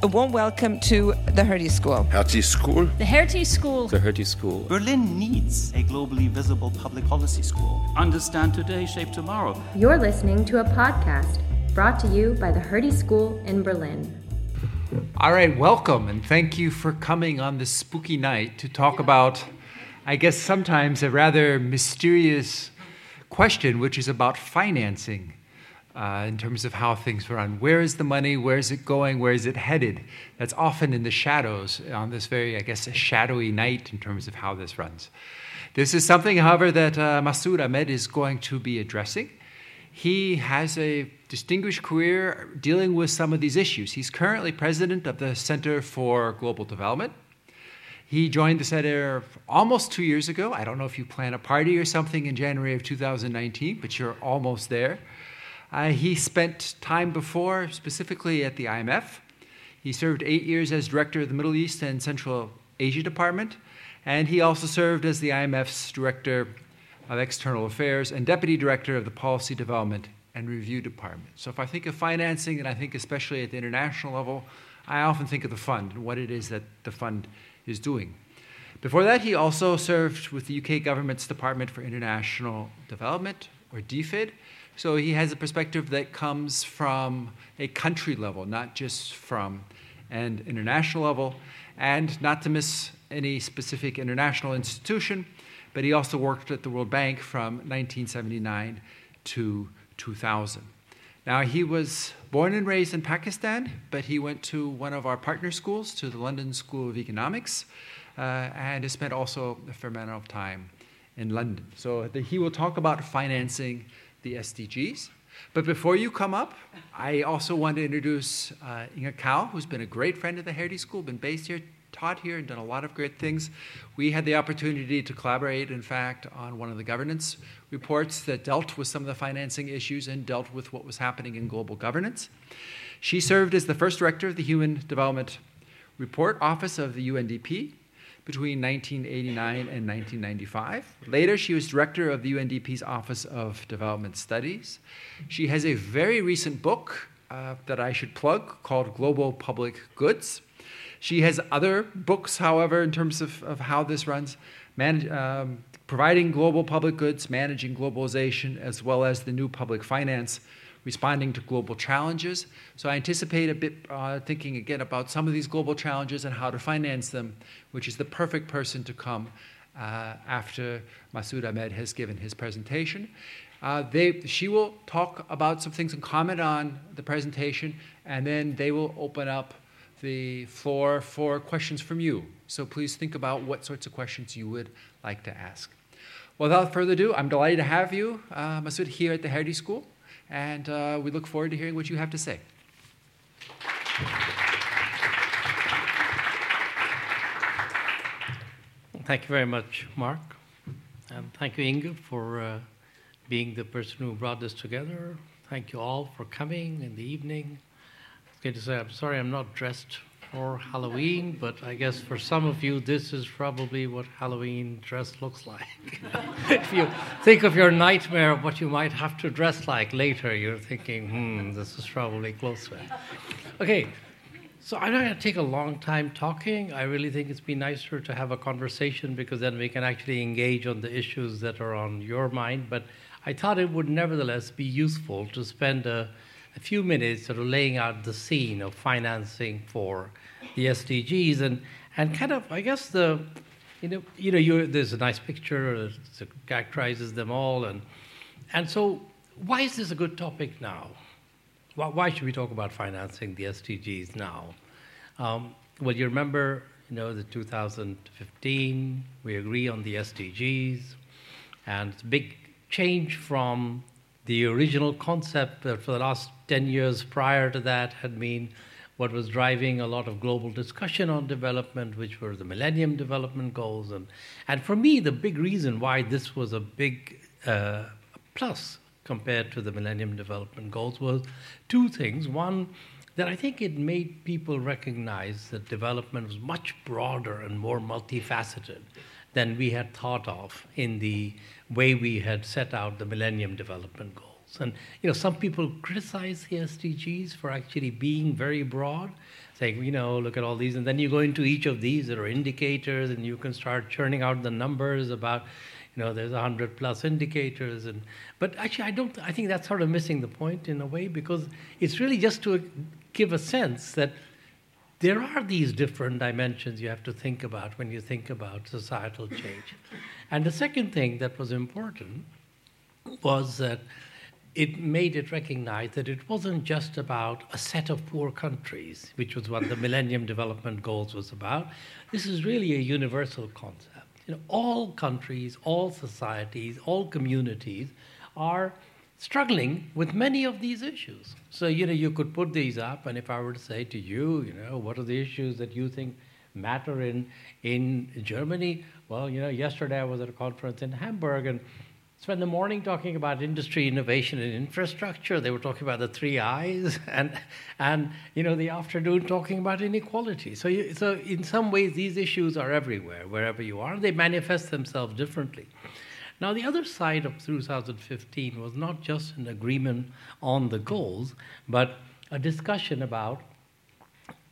A warm welcome to the Hertie School. Hertie School. The Hertie School. The Hertie School. Berlin needs a globally visible public policy school. Understand today, shape tomorrow. You're listening to a podcast brought to you by the Hertie School in Berlin. All right, welcome and thank you for coming on this spooky night to talk about, I guess, sometimes a rather mysterious question, which is about financing uh, in terms of how things run. Where is the money? Where is it going? Where is it headed? That's often in the shadows on this very, I guess, shadowy night in terms of how this runs. This is something, however, that uh, Masood Ahmed is going to be addressing. He has a distinguished career dealing with some of these issues. He's currently president of the Center for Global Development. He joined the center almost two years ago. I don't know if you plan a party or something in January of 2019, but you're almost there. Uh, he spent time before, specifically at the IMF. He served eight years as director of the Middle East and Central Asia Department, and he also served as the IMF's director of External Affairs and deputy director of the Policy Development and Review Department. So, if I think of financing, and I think especially at the international level, I often think of the fund and what it is that the fund is doing. Before that, he also served with the UK government's Department for International Development, or DFID, so he has a perspective that comes from a country level, not just from an international level, and not to miss any specific international institution, but he also worked at the World Bank from 1979 to 2000. Now, he was born and raised in Pakistan, but he went to one of our partner schools, to the London School of Economics, uh, and has spent also a fair amount of time in London. So the, he will talk about financing the SDGs. But before you come up, I also want to introduce uh, Inge Kaul, who's been a great friend of the Hertie School, been based here, taught here, and done a lot of great things. We had the opportunity to collaborate, in fact, on one of the governance reports that dealt with some of the financing issues and dealt with what was happening in global governance. She served as the first director of the Human Development Report Office of the UNDP between 1989 and 1995. Later, she was director of the UNDP's Office of Development Studies. She has a very recent book uh, that I should plug called Global Public Goods. She has other books, however, in terms of, of how this runs, manage, um, providing global public goods, managing globalization, as well as the new public finance responding to global challenges. So I anticipate a bit uh, thinking again about some of these global challenges and how to finance them, which is the perfect person to come uh, after Masood Ahmed has given his presentation. Uh, they, she will talk about some things and comment on the presentation, and then they will open up the floor for questions from you. So please think about what sorts of questions you would like to ask. Without further ado, I'm delighted to have you, uh, Masood, here at the Hertie School and uh, we look forward to hearing what you have to say. Thank you very much, Mark. And thank you, Inge, for uh, being the person who brought this together. Thank you all for coming in the evening. It's good to say I'm sorry I'm not dressed for Halloween, but I guess for some of you, this is probably what Halloween dress looks like. if you think of your nightmare of what you might have to dress like later, you're thinking, hmm, this is probably close. Okay, so I'm not going to take a long time talking. I really think it's been nicer to have a conversation because then we can actually engage on the issues that are on your mind. But I thought it would nevertheless be useful to spend a a few minutes sort of laying out the scene of financing for the SDGs and, and kind of, I guess, the, you know, you know there's a nice picture that characterizes them all. And, and so, why is this a good topic now? Why, why should we talk about financing the SDGs now? Um, well, you remember, you know, the 2015, we agree on the SDGs, and it's a big change from the original concept that for the last 10 years prior to that had been what was driving a lot of global discussion on development, which were the Millennium Development Goals. And, and for me, the big reason why this was a big uh, plus compared to the Millennium Development Goals was two things. One, that I think it made people recognize that development was much broader and more multifaceted than we had thought of in the way we had set out the Millennium Development Goals. And you know, some people criticize the SDGs for actually being very broad, saying, you know, look at all these, and then you go into each of these that are indicators, and you can start churning out the numbers about, you know, there's hundred plus indicators, and but actually, I don't. I think that's sort of missing the point in a way because it's really just to give a sense that there are these different dimensions you have to think about when you think about societal change. And the second thing that was important was that it made it recognize that it wasn't just about a set of poor countries, which was what the Millennium Development Goals was about. This is really a universal concept. You know, all countries, all societies, all communities are struggling with many of these issues. So, you know, you could put these up, and if I were to say to you, you know, what are the issues that you think matter in, in Germany? Well, you know, yesterday I was at a conference in Hamburg and spent the morning talking about industry, innovation, and infrastructure. They were talking about the three I's, and and you know the afternoon talking about inequality. So you, so in some ways these issues are everywhere, wherever you are. They manifest themselves differently. Now the other side of 2015 was not just an agreement on the goals, but a discussion about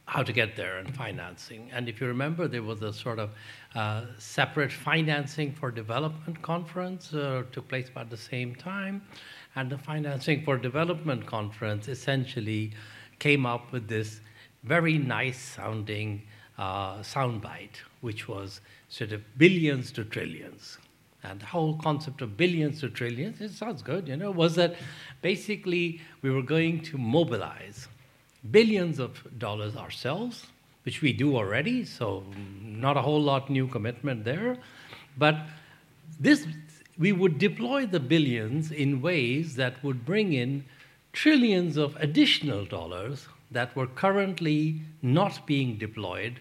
how to get there and financing. And if you remember, there was a sort of uh, separate financing for development conference uh, took place about the same time, and the financing for development conference essentially came up with this very nice sounding uh, soundbite, which was sort of billions to trillions. And the whole concept of billions to trillions, it sounds good, you know, was that basically we were going to mobilize billions of dollars ourselves, which we do already, so not a whole lot new commitment there. But this, we would deploy the billions in ways that would bring in trillions of additional dollars that were currently not being deployed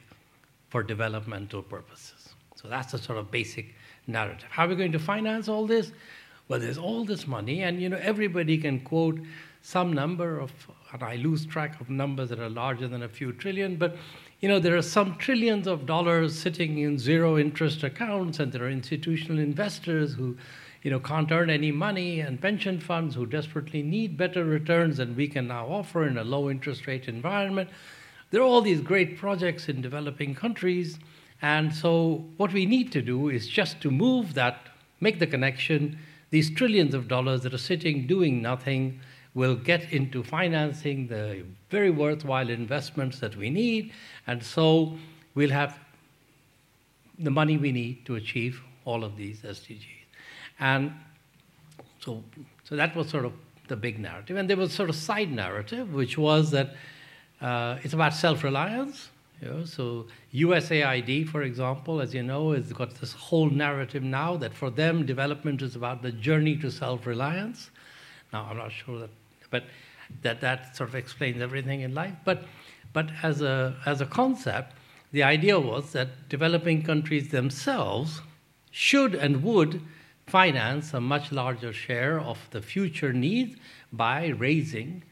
for developmental purposes. So that's the sort of basic narrative. How are we going to finance all this? Well, there's all this money, and you know everybody can quote some number of, I lose track of numbers that are larger than a few trillion, but you know, there are some trillions of dollars sitting in zero interest accounts, and there are institutional investors who, you know, can't earn any money, and pension funds who desperately need better returns than we can now offer in a low interest rate environment. There are all these great projects in developing countries, and so what we need to do is just to move that, make the connection, these trillions of dollars that are sitting doing nothing will get into financing the very worthwhile investments that we need, and so we'll have the money we need to achieve all of these SDGs. And so, so that was sort of the big narrative. And there was sort of a side narrative, which was that uh, it's about self-reliance. You know, so USAID, for example, as you know, has got this whole narrative now that for them, development is about the journey to self-reliance. Now, I'm not sure that but that, that sort of explains everything in life. But, but as, a, as a concept, the idea was that developing countries themselves should and would finance a much larger share of the future needs by raising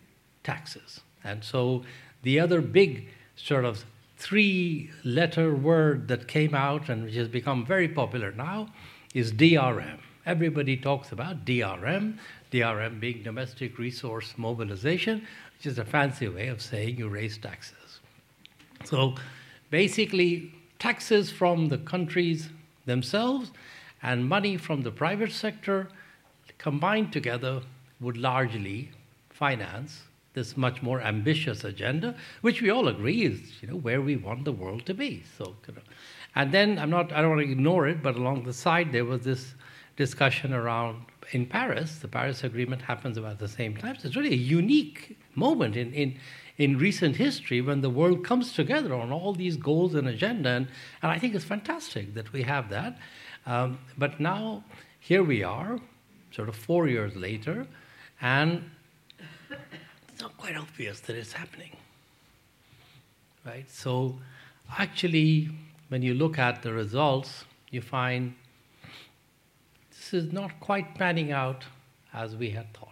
taxes. And so the other big sort of three letter word that came out and which has become very popular now is DRM. Everybody talks about DRM, DRM being domestic resource mobilization, which is a fancy way of saying you raise taxes. So basically, taxes from the countries themselves and money from the private sector combined together would largely finance this much more ambitious agenda, which we all agree is you know where we want the world to be. So, you know. and then I'm not I don't want to ignore it, but along the side there was this discussion around in Paris. The Paris Agreement happens about the same time. So it's really a unique moment in, in, in recent history when the world comes together on all these goals and agenda. And, and I think it's fantastic that we have that. Um, but now, here we are, sort of four years later, and it's not quite obvious that it's happening. Right? So, actually, when you look at the results, you find is not quite panning out as we had thought.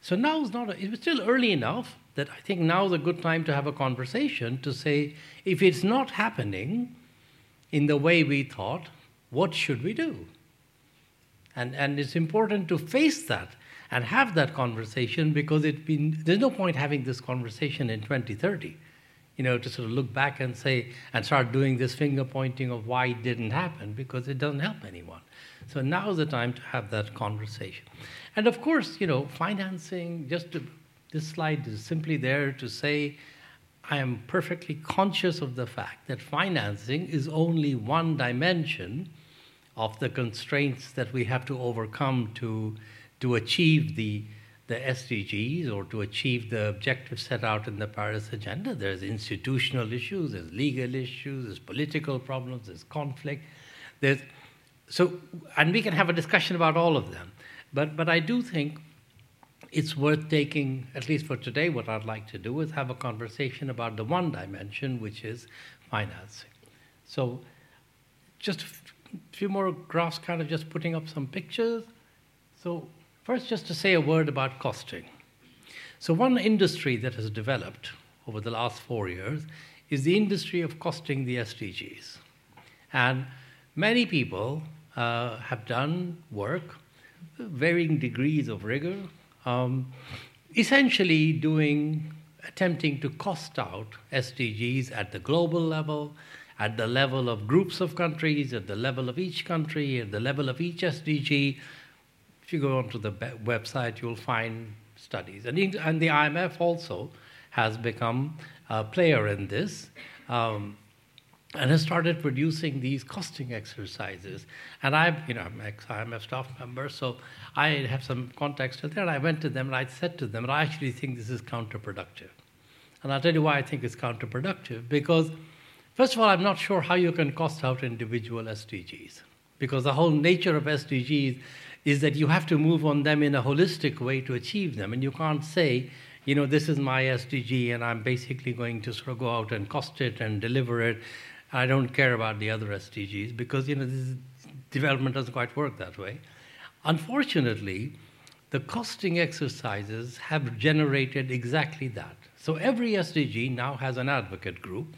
So now is not, a, it was still early enough that I think now is a good time to have a conversation to say, if it's not happening in the way we thought, what should we do? And, and it's important to face that and have that conversation because it been, there's no point having this conversation in 2030 you know, to sort of look back and say, and start doing this finger pointing of why it didn't happen, because it doesn't help anyone. So now is the time to have that conversation. And of course, you know, financing, just to, this slide is simply there to say, I am perfectly conscious of the fact that financing is only one dimension of the constraints that we have to overcome to, to achieve the the SDGs or to achieve the objectives set out in the Paris Agenda. There's institutional issues, there's legal issues, there's political problems, there's conflict. There's, so, and we can have a discussion about all of them. But, but I do think it's worth taking, at least for today, what I'd like to do is have a conversation about the one dimension, which is financing. So, just a few more graphs, kind of just putting up some pictures. So, First, just to say a word about costing. So, one industry that has developed over the last four years is the industry of costing the SDGs. And many people uh, have done work, varying degrees of rigor, um, essentially doing, attempting to cost out SDGs at the global level, at the level of groups of countries, at the level of each country, at the level of each SDG, if you go onto the website, you'll find studies. And, and the IMF also has become a player in this. Um, and has started producing these costing exercises. And I'm, you know, I'm ex-IMF staff member, so I have some context there. And I went to them and I said to them, I actually think this is counterproductive. And I'll tell you why I think it's counterproductive. Because, first of all, I'm not sure how you can cost out individual SDGs. Because the whole nature of SDGs is that you have to move on them in a holistic way to achieve them. And you can't say, you know, this is my SDG and I'm basically going to sort of go out and cost it and deliver it. I don't care about the other SDGs because, you know, this development doesn't quite work that way. Unfortunately, the costing exercises have generated exactly that. So every SDG now has an advocate group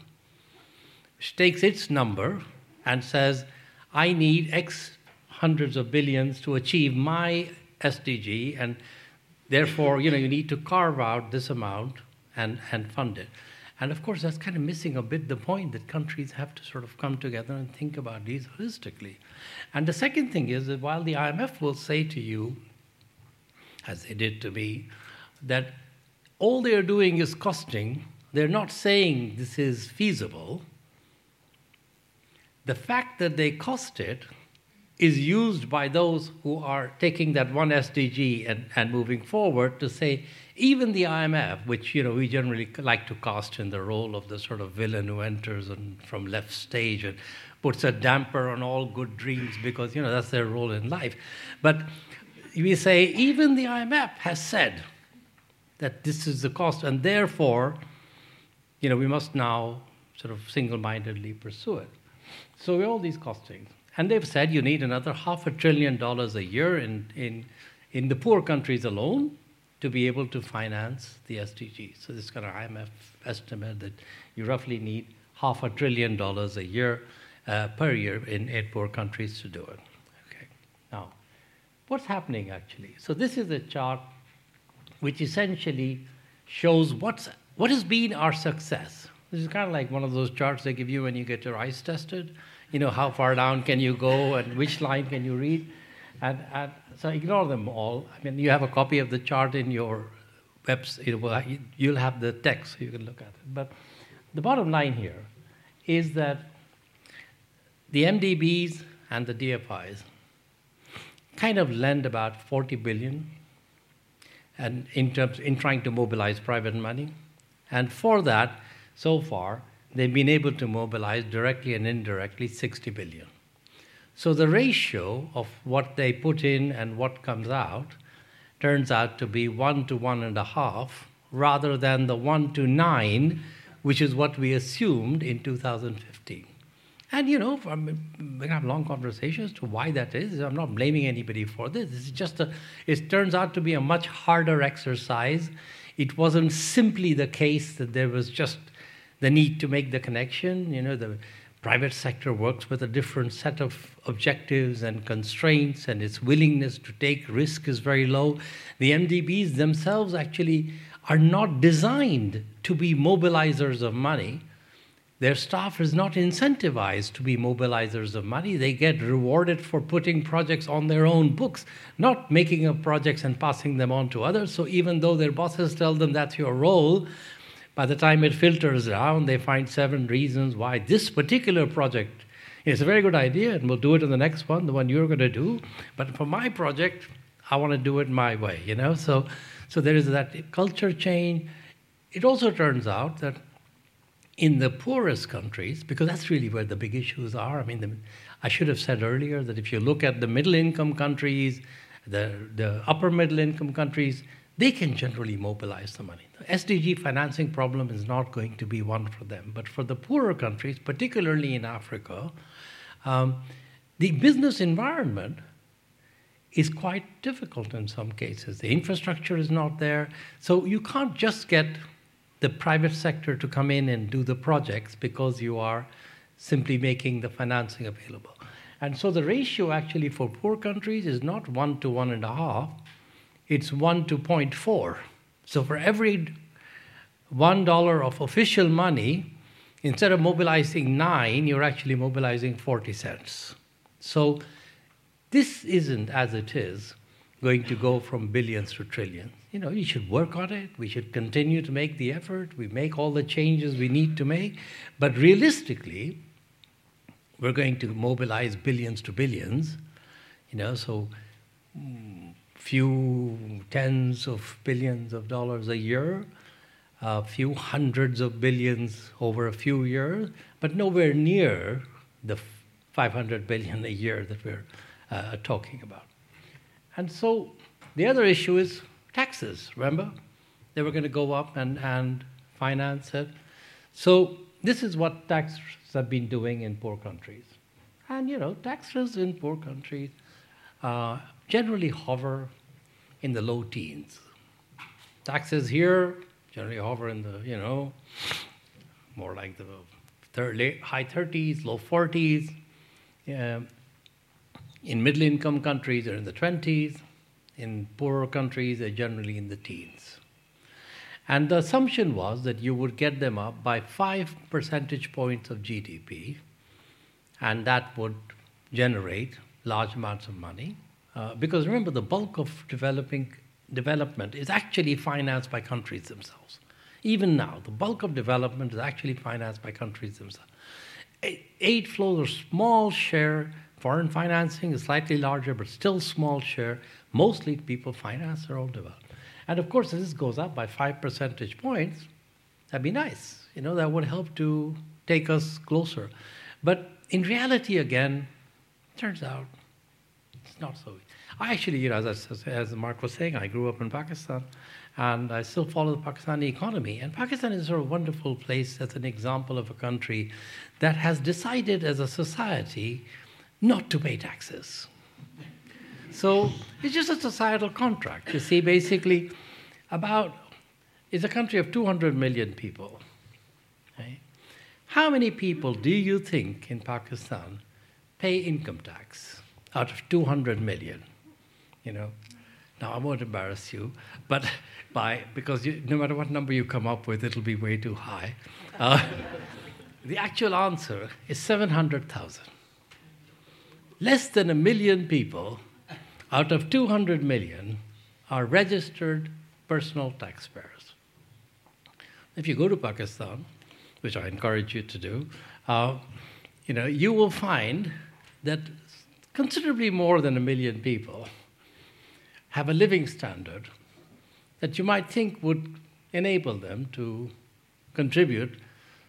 which takes its number and says, I need X hundreds of billions to achieve my SDG, and therefore, you know, you need to carve out this amount and, and fund it. And of course, that's kind of missing a bit the point that countries have to sort of come together and think about these holistically. And the second thing is that while the IMF will say to you, as they did to me, that all they're doing is costing, they're not saying this is feasible. The fact that they cost it is used by those who are taking that one SDG and, and moving forward to say, even the IMF, which you know we generally like to cast in the role of the sort of villain who enters and from left stage and puts a damper on all good dreams because you know that's their role in life. But we say even the IMF has said that this is the cost, and therefore, you know, we must now sort of single-mindedly pursue it. So all these costings. And they've said you need another half a trillion dollars a year in, in, in the poor countries alone to be able to finance the SDGs. So this kind of IMF estimate that you roughly need half a trillion dollars a year uh, per year in eight poor countries to do it. Okay. Now, what's happening actually? So this is a chart which essentially shows what's what has been our success. This is kind of like one of those charts they give you when you get your eyes tested you know, how far down can you go and which line can you read? And, and so ignore them all. I mean, you have a copy of the chart in your website. You'll have the text, so you can look at it. But the bottom line here is that the MDBs and the DFIs kind of lend about 40 billion and in terms in trying to mobilize private money. And for that, so far, they've been able to mobilize directly and indirectly 60 billion. So the ratio of what they put in and what comes out turns out to be one to one and a half rather than the one to nine, which is what we assumed in 2015. And you know, I mean, we have long conversations to why that is. I'm not blaming anybody for this. It's just a, it turns out to be a much harder exercise. It wasn't simply the case that there was just the need to make the connection. You know, the private sector works with a different set of objectives and constraints, and its willingness to take risk is very low. The MDBs themselves actually are not designed to be mobilizers of money. Their staff is not incentivized to be mobilizers of money. They get rewarded for putting projects on their own books, not making up projects and passing them on to others. So even though their bosses tell them that's your role, by the time it filters down, they find seven reasons why this particular project is a very good idea and we'll do it in the next one, the one you're going to do. But for my project, I want to do it my way, you know? So, so there is that culture change. It also turns out that in the poorest countries, because that's really where the big issues are. I mean, the, I should have said earlier that if you look at the middle income countries, the, the upper middle income countries, they can generally mobilize the money. The SDG financing problem is not going to be one for them. But for the poorer countries, particularly in Africa, um, the business environment is quite difficult in some cases. The infrastructure is not there. So you can't just get the private sector to come in and do the projects because you are simply making the financing available. And so the ratio actually for poor countries is not one to one and a half, it's 1 to 0.4. So for every $1 of official money, instead of mobilizing 9, you're actually mobilizing 40 cents. So this isn't, as it is, going to go from billions to trillions. You know, you should work on it. We should continue to make the effort. We make all the changes we need to make. But realistically, we're going to mobilize billions to billions. You know, so few tens of billions of dollars a year, a few hundreds of billions over a few years, but nowhere near the 500 billion a year that we're uh, talking about. And so the other issue is taxes, remember? They were going to go up and, and finance it. So this is what taxes have been doing in poor countries. And, you know, taxes in poor countries uh, generally hover in the low teens. Taxes here generally hover in the, you know, more like the high 30s, low 40s. Yeah. In middle income countries, they're in the 20s. In poorer countries, they're generally in the teens. And the assumption was that you would get them up by five percentage points of GDP, and that would generate large amounts of money. Uh, because remember, the bulk of developing development is actually financed by countries themselves. Even now, the bulk of development is actually financed by countries themselves. Aid flows a small share. Foreign financing is slightly larger, but still small share. Mostly people finance their own development. And of course, if this goes up by five percentage points, that'd be nice. You know, that would help to take us closer. But in reality, again, turns out not so. I actually, you know, as, as Mark was saying, I grew up in Pakistan and I still follow the Pakistani economy. And Pakistan is a sort of wonderful place as an example of a country that has decided as a society not to pay taxes. So it's just a societal contract. You see, basically, about it's a country of 200 million people. Right? How many people do you think in Pakistan pay income tax out of 200 million? You know, now I won't embarrass you, but by because you, no matter what number you come up with, it'll be way too high. Uh, the actual answer is 700,000. Less than a million people out of 200 million are registered personal taxpayers. If you go to Pakistan, which I encourage you to do, uh, you know, you will find that considerably more than a million people have a living standard that you might think would enable them to contribute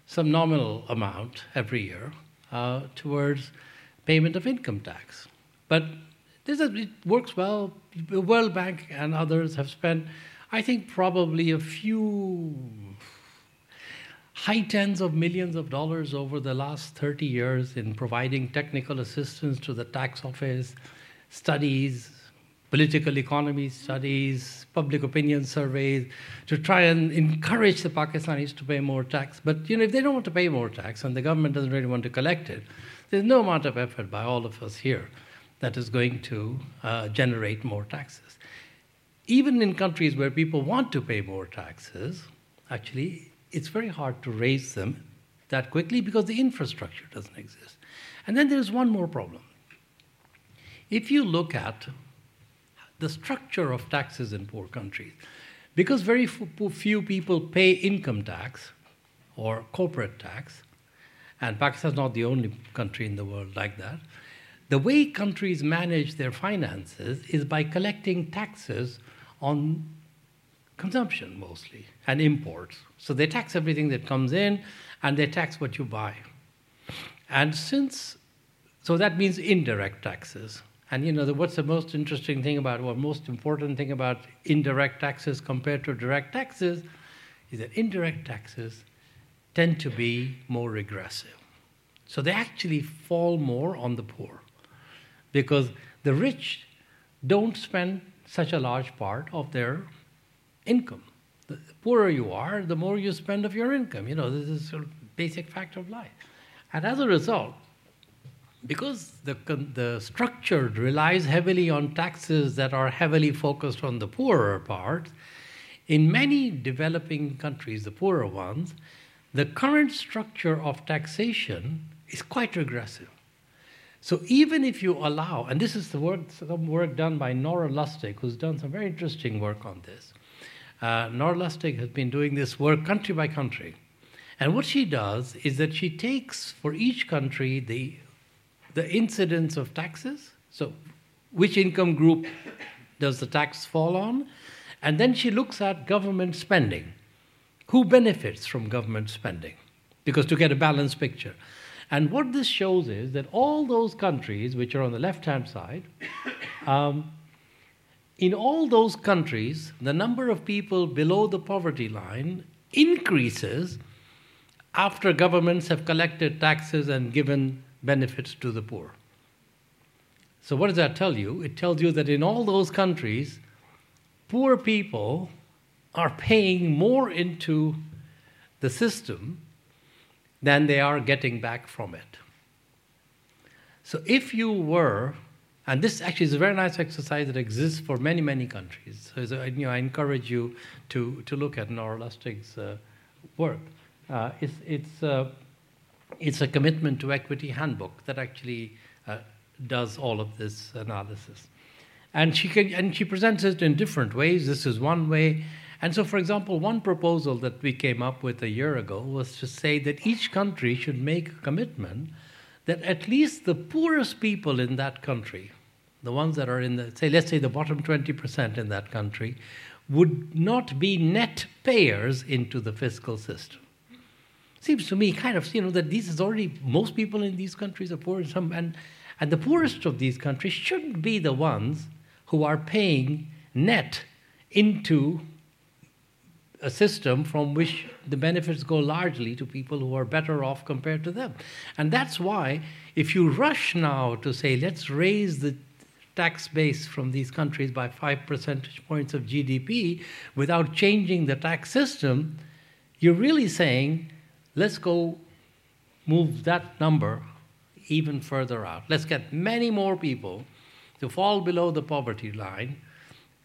some nominal amount every year uh, towards payment of income tax. But this is, it works well. The World Bank and others have spent, I think, probably a few high tens of millions of dollars over the last 30 years in providing technical assistance to the tax office, studies, political economy studies, public opinion surveys, to try and encourage the Pakistanis to pay more tax. But you know, if they don't want to pay more tax and the government doesn't really want to collect it, there's no amount of effort by all of us here that is going to uh, generate more taxes. Even in countries where people want to pay more taxes, actually, it's very hard to raise them that quickly because the infrastructure doesn't exist. And then there's one more problem. If you look at the structure of taxes in poor countries, because very few people pay income tax or corporate tax, and Pakistan is not the only country in the world like that, the way countries manage their finances is by collecting taxes on consumption mostly and imports. So they tax everything that comes in and they tax what you buy. And since, so that means indirect taxes. And you know, the, what's the most interesting thing about, or most important thing about indirect taxes compared to direct taxes is that indirect taxes tend to be more regressive. So they actually fall more on the poor because the rich don't spend such a large part of their income. The poorer you are, the more you spend of your income. You know, this is sort of basic fact of life. And as a result, because the, the structure relies heavily on taxes that are heavily focused on the poorer part, in many developing countries, the poorer ones, the current structure of taxation is quite regressive. So even if you allow, and this is the work, some work done by Nora Lustig, who's done some very interesting work on this. Uh, has been doing this work country by country. And what she does is that she takes for each country the, the incidence of taxes. So, which income group does the tax fall on? And then she looks at government spending. Who benefits from government spending? Because to get a balanced picture. And what this shows is that all those countries, which are on the left hand side, um, in all those countries, the number of people below the poverty line increases after governments have collected taxes and given benefits to the poor. So, what does that tell you? It tells you that in all those countries, poor people are paying more into the system than they are getting back from it. So if you were, and this actually is a very nice exercise that exists for many, many countries. So you know, I encourage you to, to look at Nora Lustig's uh, work. Uh, it's, it's, uh, it's a commitment to equity handbook that actually uh, does all of this analysis. And she, can, and she presents it in different ways. This is one way. And so, for example, one proposal that we came up with a year ago was to say that each country should make a commitment that at least the poorest people in that country, the ones that are in the, say, let's say the bottom 20% in that country, would not be net payers into the fiscal system. Seems to me kind of, you know, that these is already, most people in these countries are poor, and, some, and, and the poorest of these countries shouldn't be the ones who are paying net into a system from which the benefits go largely to people who are better off compared to them. And that's why, if you rush now to say, let's raise the tax base from these countries by five percentage points of GDP without changing the tax system, you're really saying, let's go move that number even further out. Let's get many more people to fall below the poverty line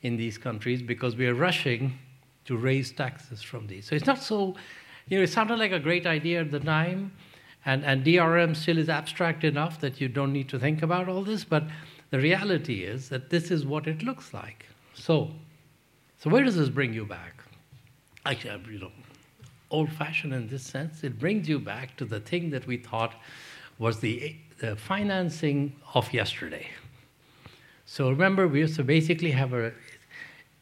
in these countries because we are rushing to raise taxes from these. So it's not so, you know, it sounded like a great idea at the time, and, and DRM still is abstract enough that you don't need to think about all this, but the reality is that this is what it looks like. So, so where does this bring you back? Actually, you know, old-fashioned in this sense, it brings you back to the thing that we thought was the, the financing of yesterday. So remember, we used to basically have a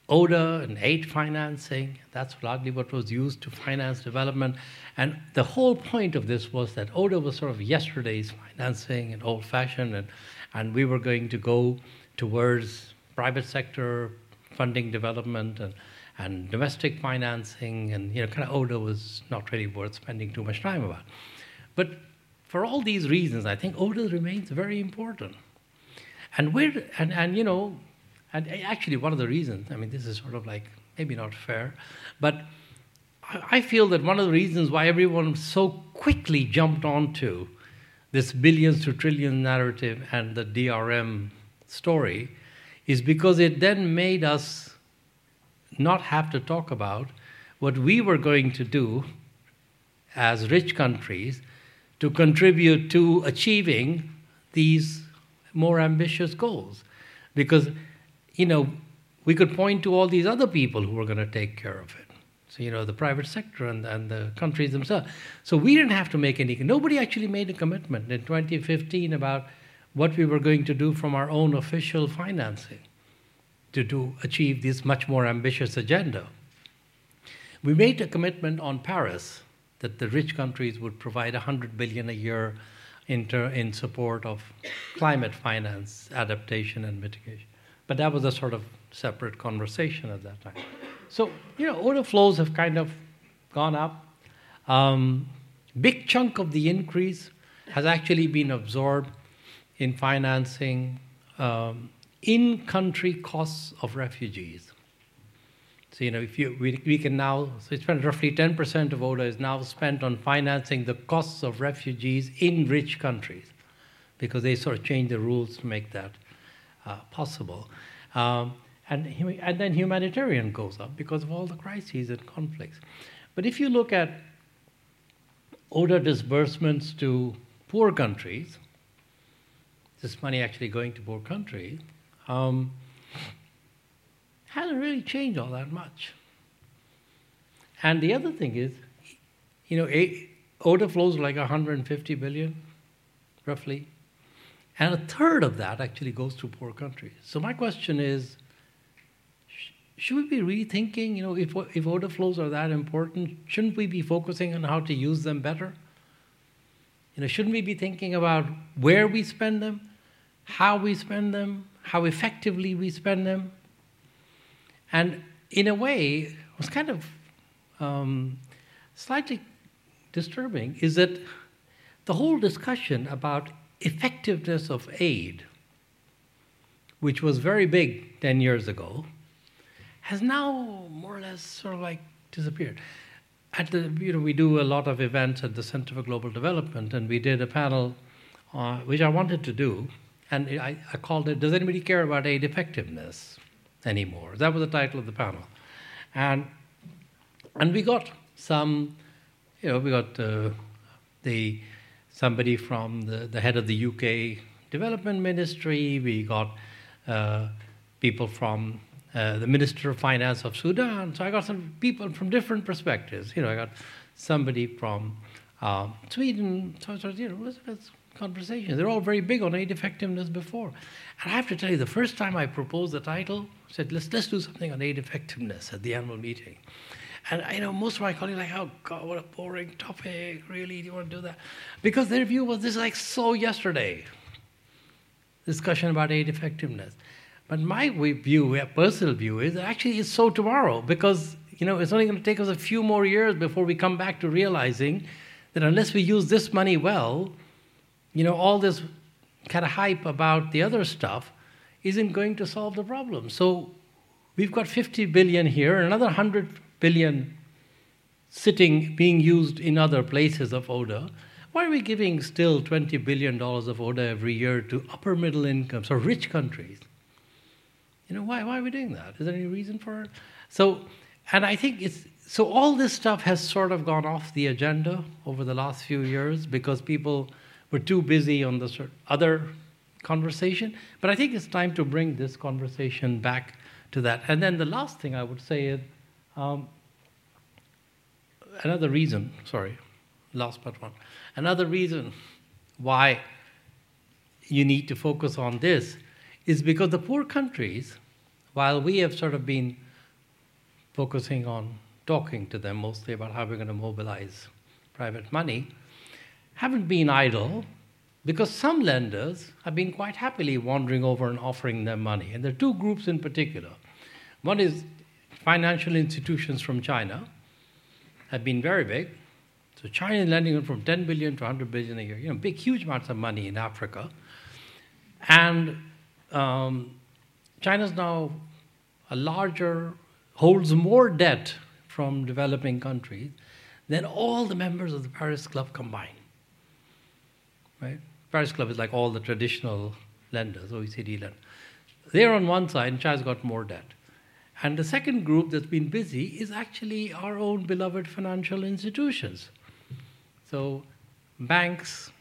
ODA and aid financing. That's largely what was used to finance development. And the whole point of this was that ODA was sort of yesterday's financing and old fashioned, and, and we were going to go towards private sector funding development and, and domestic financing. And, you know, kind of ODA was not really worth spending too much time about. But for all these reasons, I think ODA remains very important. And, we're, and, and you know, And actually, one of the reasons, I mean, this is sort of like maybe not fair, but I feel that one of the reasons why everyone so quickly jumped onto this billions to trillions narrative and the DRM story is because it then made us not have to talk about what we were going to do as rich countries to contribute to achieving these more ambitious goals. Because, you know, we could point to all these other people who were going to take care of it. So, you know, the private sector and, and the countries themselves. So we didn't have to make any, nobody actually made a commitment in 2015 about what we were going to do from our own official financing to do, achieve this much more ambitious agenda. We made a commitment on Paris that the rich countries would provide 100 billion a year in, ter- in support of climate finance, adaptation, and mitigation. But that was a sort of separate conversation at that time. So, you know, ODA flows have kind of gone up. Um, big chunk of the increase has actually been absorbed in financing um, in-country costs of refugees. So, you know, if you, we, we can now, so it's spent roughly 10% of ODA is now spent on financing the costs of refugees in rich countries because they sort of changed the rules to make that uh, possible. Um, and, and then humanitarian goes up because of all the crises and conflicts. But if you look at ODA disbursements to poor countries, this money actually going to poor countries, um, hasn't really changed all that much. And the other thing is, you know, ODA flows like 150 billion, roughly, and a third of that actually goes to poor countries. So my question is, should we be rethinking, you know, if, if ODA flows are that important, shouldn't we be focusing on how to use them better? You know, shouldn't we be thinking about where we spend them, how we spend them, how effectively we spend them? And in a way, what's kind of um, slightly disturbing is that the whole discussion about effectiveness of aid, which was very big 10 years ago, has now more or less sort of like disappeared. At the, you know, we do a lot of events at the Center for Global Development, and we did a panel, uh, which I wanted to do, and I, I called it, Does Anybody Care About Aid Effectiveness Anymore? That was the title of the panel. And, and we got some, you know, we got uh, the, somebody from the, the head of the UK Development Ministry, we got uh, people from uh, the Minister of Finance of Sudan. So I got some people from different perspectives. You know, I got somebody from uh, Sweden. So, so you know, let's, let's conversation. They're all very big on aid effectiveness before. And I have to tell you, the first time I proposed the title, I said, let's, let's do something on aid effectiveness at the annual meeting. And I know most of my colleagues like, oh God, what a boring topic. Really, do you want to do that? Because their view was this is like so yesterday. Discussion about aid effectiveness. But my view, personal view, is actually it's so tomorrow because you know it's only going to take us a few more years before we come back to realizing that unless we use this money well, you know, all this kind of hype about the other stuff isn't going to solve the problem. So we've got 50 billion here, and another 100 billion sitting being used in other places of ODA. Why are we giving still $20 billion of ODA every year to upper middle incomes or rich countries? You know, why, why are we doing that? Is there any reason for it? So, and I think it's, so all this stuff has sort of gone off the agenda over the last few years because people were too busy on the other conversation. But I think it's time to bring this conversation back to that. And then the last thing I would say is um, another reason, sorry, last but one, another reason why you need to focus on this is because the poor countries, while we have sort of been focusing on talking to them mostly about how we're going to mobilize private money, haven't been idle because some lenders have been quite happily wandering over and offering them money. And there are two groups in particular. One is financial institutions from China have been very big. So China is lending from 10 billion to 100 billion a year, you know, big, huge amounts of money in Africa. And um, China's now a larger, holds more debt from developing countries than all the members of the Paris Club combined. Right? Paris Club is like all the traditional lenders, OECD lenders. They're on one side, and China's got more debt. And the second group that's been busy is actually our own beloved financial institutions. So, banks,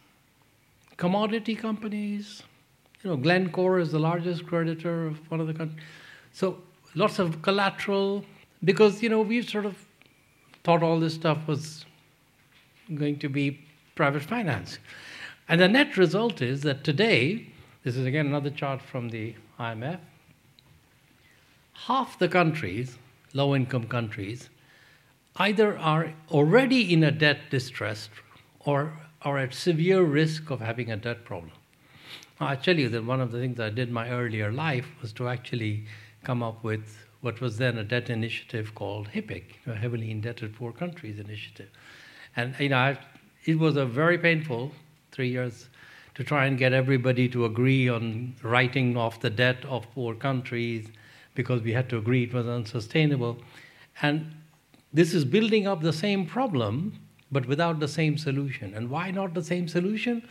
commodity companies, you know, Glencore is the largest creditor of one of the countries. So, lots of collateral, because, you know, we've sort of thought all this stuff was going to be private finance. And the net result is that today, this is again another chart from the IMF, half the countries, low income countries, either are already in a debt distress or are at severe risk of having a debt problem. I tell you that one of the things I did in my earlier life was to actually come up with what was then a debt initiative called HIPC, a Heavily Indebted Poor Countries Initiative. And you know, I, it was a very painful three years to try and get everybody to agree on writing off the debt of poor countries because we had to agree it was unsustainable. And this is building up the same problem, but without the same solution. And why not the same solution?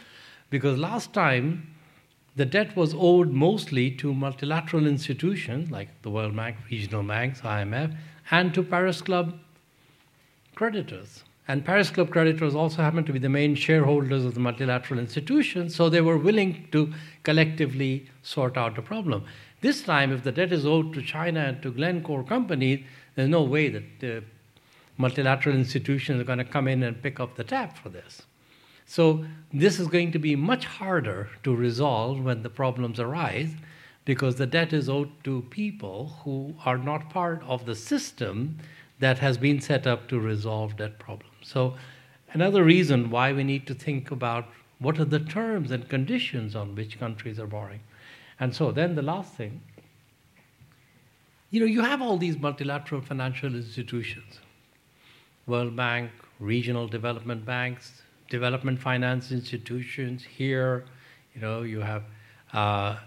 Because last time, the debt was owed mostly to multilateral institutions like the World Bank, regional banks, IMF, and to Paris Club creditors. And Paris Club creditors also happened to be the main shareholders of the multilateral institutions, so they were willing to collectively sort out the problem. This time, if the debt is owed to China and to Glencore companies, there's no way that the multilateral institutions are going to come in and pick up the tab for this. So, this is going to be much harder to resolve when the problems arise because the debt is owed to people who are not part of the system that has been set up to resolve that problem. So, another reason why we need to think about what are the terms and conditions on which countries are borrowing. And so, then the last thing you know, you have all these multilateral financial institutions World Bank, regional development banks, development finance institutions. Here, you know, you have uh,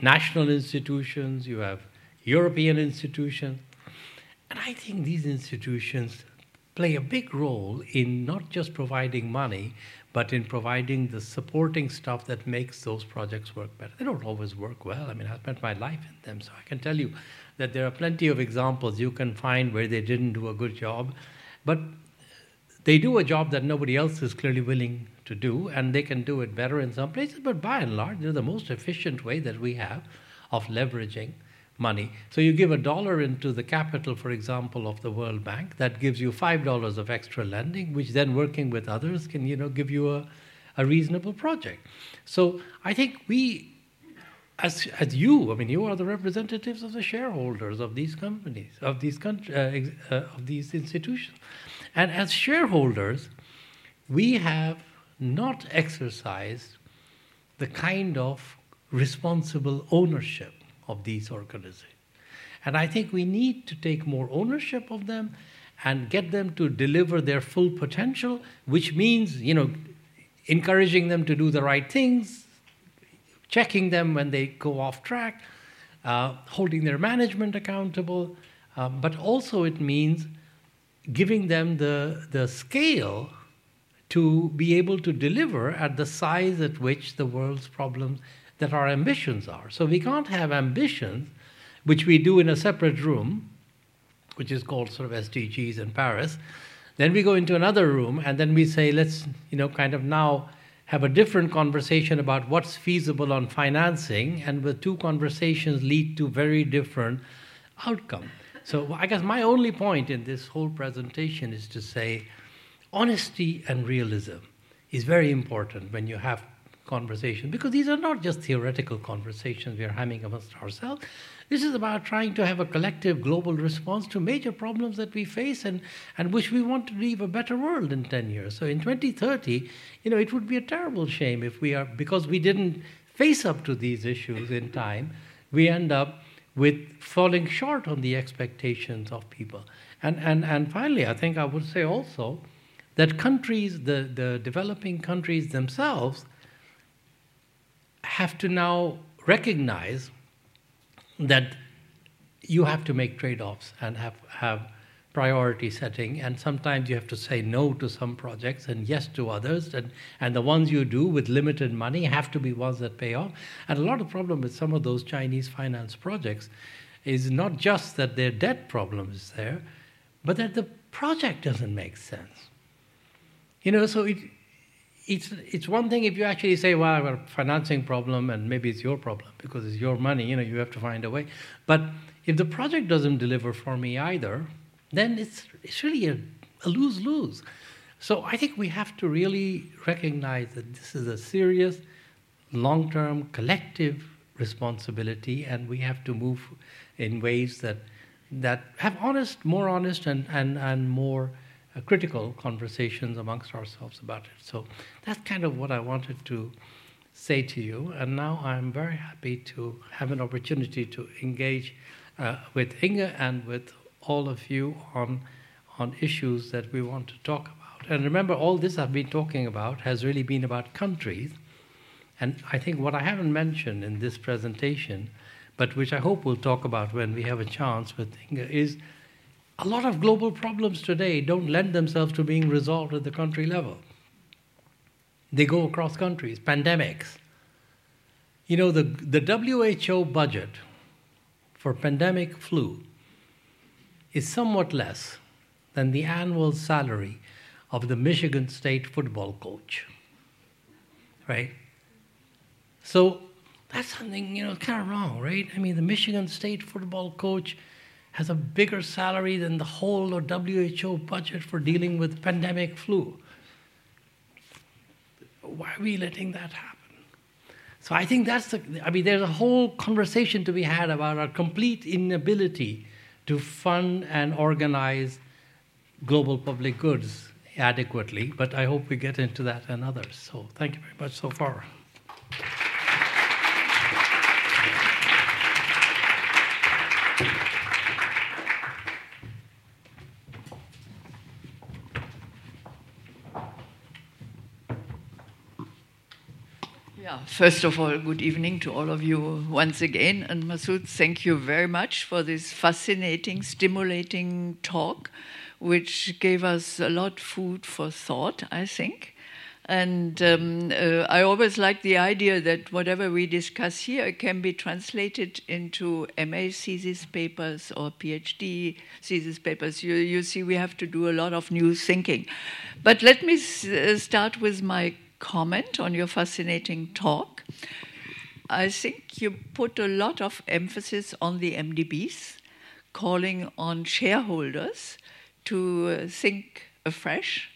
national institutions, you have European institutions. And I think these institutions play a big role in not just providing money, but in providing the supporting stuff that makes those projects work better. They don't always work well. I mean, I spent my life in them, so I can tell you that there are plenty of examples you can find where they didn't do a good job, but they do a job that nobody else is clearly willing to do, and they can do it better in some places, but by and large, they're the most efficient way that we have of leveraging money. So you give a dollar into the capital, for example, of the World Bank, that gives you five dollars of extra lending, which then working with others can, you know, give you a, a reasonable project. So I think we as, as you, I mean, you are the representatives of the shareholders of these companies, of these, country, uh, uh, of these institutions. And as shareholders, we have not exercised the kind of responsible ownership of these organizations. And I think we need to take more ownership of them and get them to deliver their full potential, which means, you know, encouraging them to do the right things, checking them when they go off track, uh, holding their management accountable, uh, but also it means giving them the, the scale to be able to deliver at the size at which the world's problems that our ambitions are. So we can't have ambitions, which we do in a separate room, which is called sort of SDGs in Paris. Then we go into another room and then we say, let's, you know, kind of now have a different conversation about what's feasible on financing, and the two conversations lead to very different outcomes. So I guess my only point in this whole presentation is to say honesty and realism is very important when you have conversations because these are not just theoretical conversations we are having amongst ourselves. This is about trying to have a collective global response to major problems that we face and, and which we want to leave a better world in 10 years. So in 2030, you know, it would be a terrible shame if we are, because we didn't face up to these issues in time, we end up with falling short on the expectations of people. And, and, and finally, I think I would say also that countries, the, the developing countries themselves, have to now recognize that you have to make trade-offs and have have priority setting and sometimes you have to say no to some projects and yes to others and, and the ones you do with limited money have to be ones that pay off and a lot of problem with some of those chinese finance projects is not just that their debt problem is there but that the project doesn't make sense you know so it, it's, it's one thing if you actually say, well, I've a financing problem and maybe it's your problem because it's your money, you know, you have to find a way. But if the project doesn't deliver for me either, then it's, it's really a, a lose lose. So I think we have to really recognize that this is a serious, long term, collective responsibility, and we have to move in ways that, that have honest, more honest, and, and, and more uh, critical conversations amongst ourselves about it. So that's kind of what I wanted to say to you. And now I'm very happy to have an opportunity to engage uh, with Inge and with all of you on, on issues that we want to talk about. And remember, all this I've been talking about has really been about countries. And I think what I haven't mentioned in this presentation, but which I hope we'll talk about when we have a chance with Inge, is a lot of global problems today don't lend themselves to being resolved at the country level. They go across countries, pandemics. You know, the, the WHO budget for pandemic flu is somewhat less than the annual salary of the Michigan State football coach. Right? So that's something, you know, kind of wrong, right? I mean, the Michigan State football coach has a bigger salary than the whole WHO budget for dealing with pandemic flu. Why are we letting that happen? So I think that's the, I mean, there's a whole conversation to be had about our complete inability to fund and organize global public goods adequately, but I hope we get into that and others. So thank you very much so far. Yeah, first of all, good evening to all of you once again. And Masood, thank you very much for this fascinating, stimulating talk, which gave us a lot food for thought, I think. And um, uh, I always like the idea that whatever we discuss here can be translated into MA thesis papers or PhD thesis papers. You, you see, we have to do a lot of new thinking. But let me s- uh, start with my comment on your fascinating talk. I think you put a lot of emphasis on the MDBs, calling on shareholders to uh, think afresh.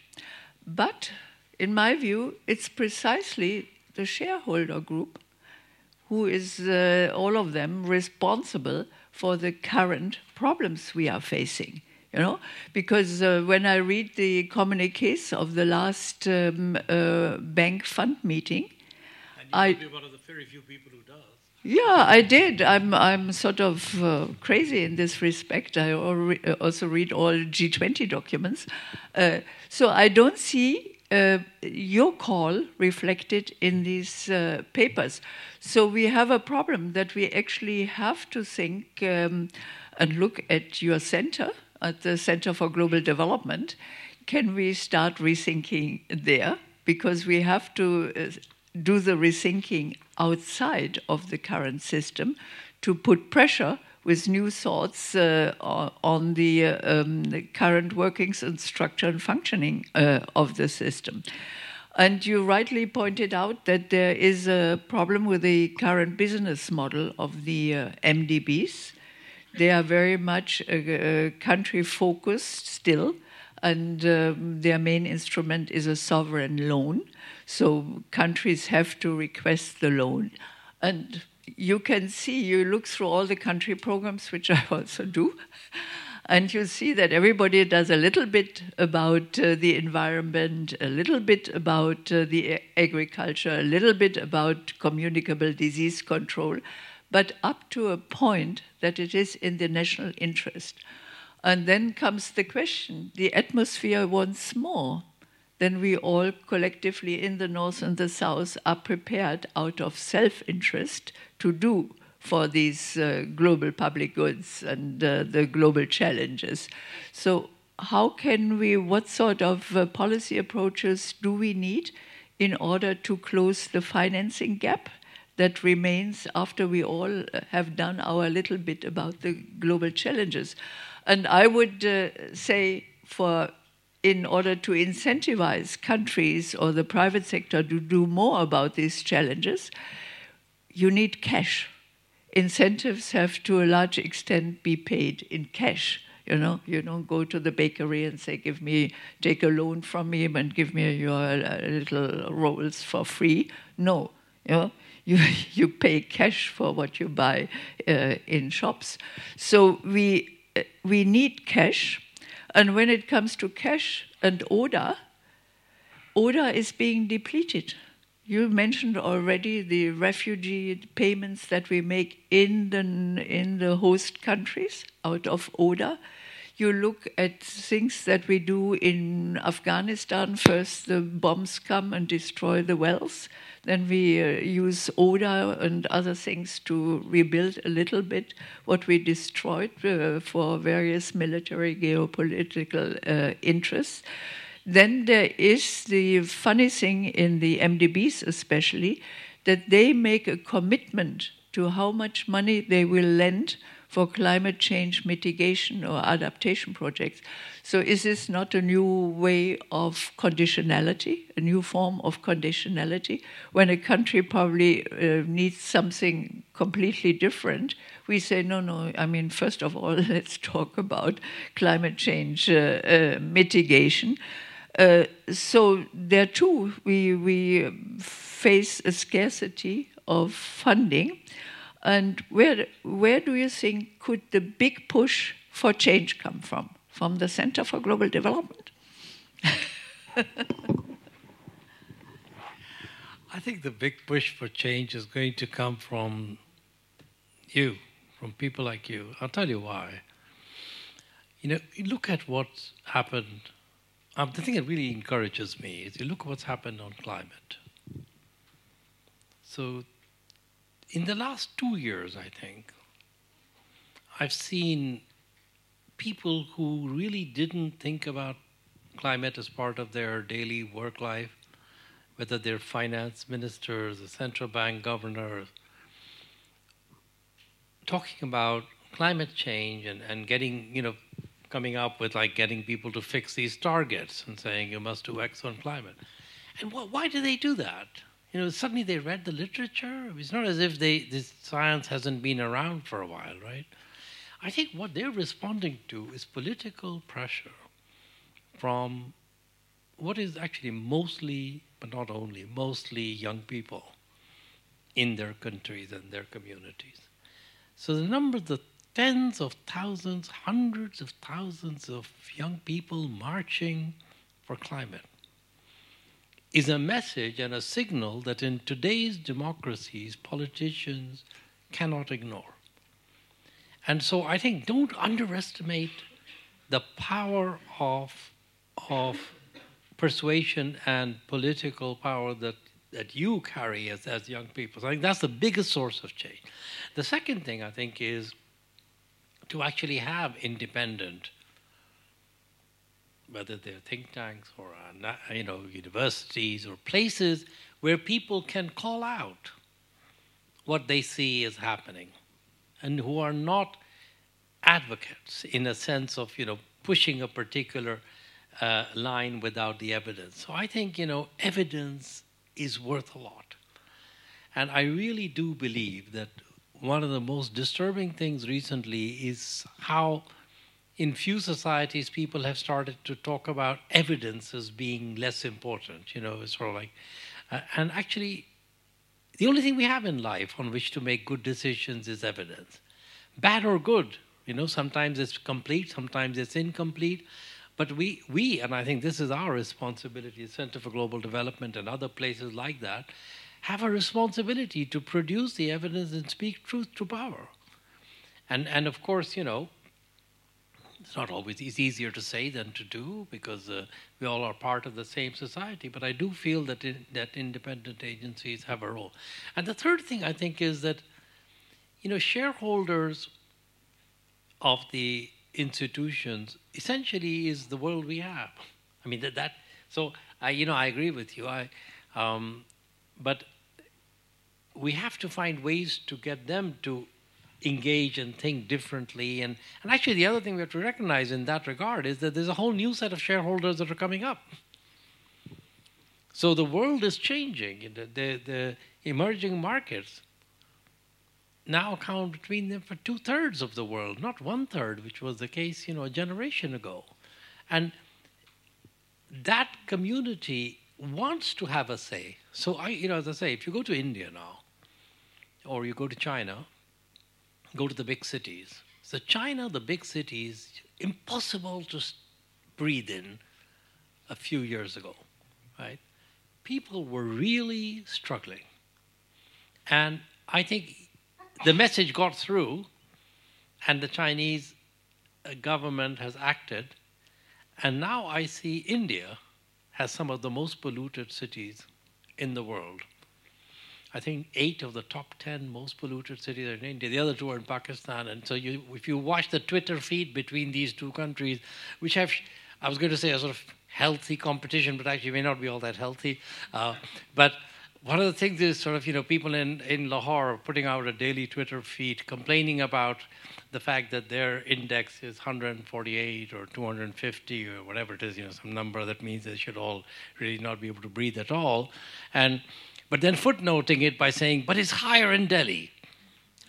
But in my view, it's precisely the shareholder group who is, uh, all of them, responsible for the current problems we are facing you know because uh, when i read the communiques of the last um, uh, bank fund meeting I, one of the very few people who does. yeah i did. I'm i'm sort of uh, crazy in this respect. I also read all g20 documents. Uh, so i don't see uh, your call reflected in these uh, papers. So we have a problem that we actually have to think um, and look at your center at the Center for Global Development, can we start rethinking there? Because we have to uh, do the rethinking outside of the current system to put pressure with new thoughts uh, on the, uh, um, the, current workings and structure and functioning uh, of the system. And you rightly pointed out that there is a problem with the current business model of the uh, MDBs they are very much uh, country focused still, and um, their main instrument is a sovereign loan. So countries have to request the loan. And you can see, you look through all the country programs, which I also do, and you see that everybody does a little bit about uh, the environment, a little bit about uh, the agriculture, a little bit about communicable disease control but up to a point that it is in the national interest. And then comes the question the atmosphere wants more than we all collectively in the North and the South are prepared out of self interest to do for these uh, global public goods and uh, the global challenges. So, how can we, what sort of uh, policy approaches do we need in order to close the financing gap that remains after we all have done our little bit about the global challenges? And I would uh, say, for in order to incentivize countries or the private sector to do more about these challenges, you need cash. Incentives have to a large extent be paid in cash. You know, you don't go to the bakery and say, "Give me, take a loan from me and give me your uh, little rolls for free." No, you know, you you pay cash for what you buy uh, in shops. So we uh, we need cash, and when it comes to cash and ODA, ODA is being depleted. You mentioned already the refugee payments that we make in the, in the host countries out of ODA. You look at things that we do in Afghanistan. First, the bombs come and destroy the wells. Then we uh, use ODA and other things to rebuild a little bit what we destroyed uh, for various military geopolitical uh, interests. Then there is the funny thing in the MDBs, especially, that they make a commitment to how much money they will lend for climate change mitigation or adaptation projects. So, is this not a new way of conditionality, a new form of conditionality? When a country probably uh, needs something completely different, we say, no, no, I mean, first of all, let's talk about climate change uh, uh, mitigation. Uh, so there too, we, we face a scarcity of funding. And where, where do you think could the big push for change come from? From the Center for Global Development? I think the big push for change is going to come from you, from people like you. I'll tell you why. You know, you look at what's happened um, the thing that really encourages me is you look at what's happened on climate. So, in the last two years, I think, I've seen people who really didn't think about climate as part of their daily work life, whether they're finance ministers, central bank governors, talking about climate change and, and getting, you know, coming up with like getting people to fix these targets and saying you must do X on climate. And wh- why do they do that? You know, suddenly they read the literature. It's not as if they this science hasn't been around for a while, right? I think what they're responding to is political pressure from what is actually mostly, but not only, mostly young people in their countries and their communities. So the number, the tens of thousands, hundreds of thousands of young people marching for climate is a message and a signal that in today's democracies, politicians cannot ignore. And so I think don't underestimate the power of, of persuasion and political power that, that you carry as, as young people. So I think that's the biggest source of change. The second thing I think is to actually have independent, whether they're think tanks or uh, you know universities or places where people can call out what they see is happening, and who are not advocates in a sense of you know pushing a particular uh, line without the evidence. So I think you know evidence is worth a lot, and I really do believe that one of the most disturbing things recently is how in few societies people have started to talk about evidence as being less important you know it's sort of like uh, and actually the only thing we have in life on which to make good decisions is evidence bad or good you know sometimes it's complete sometimes it's incomplete but we we and i think this is our responsibility the center for global development and other places like that have a responsibility to produce the evidence and speak truth to power. And, and of course, you know, it's not always it's easier to say than to do because uh, we all are part of the same society. But I do feel that in, that independent agencies have a role. And the third thing I think is that you know, shareholders of the institutions essentially is the world we have. I mean that that. So I, you know, I agree with you. I, um, but we have to find ways to get them to engage and think differently. And, and actually, the other thing we have to recognize in that regard is that there's a whole new set of shareholders that are coming up. So the world is changing. The, the, the emerging markets now account between them for two thirds of the world, not one third, which was the case, you know, a generation ago. And that community wants to have a say. So I, you know, as I say, if you go to India now, or you go to China, go to the big cities. So China, the big cities, impossible to breathe in a few years ago, right? People were really struggling. And I think the message got through, and the Chinese uh, government has acted. And now I see India has some of the most polluted cities in the world. I think eight of the top ten most polluted cities are in India. The other two are in Pakistan. And so, you, if you watch the Twitter feed between these two countries, which have, I was going to say, a sort of healthy competition, but actually may not be all that healthy. Uh, but one of the things is sort of, you know, people in, in Lahore are putting out a daily Twitter feed complaining about the fact that their index is 148 or 250 or whatever it is, you know, some number that means they should all really not be able to breathe at all. And but then footnoting it by saying, but it's higher in Delhi,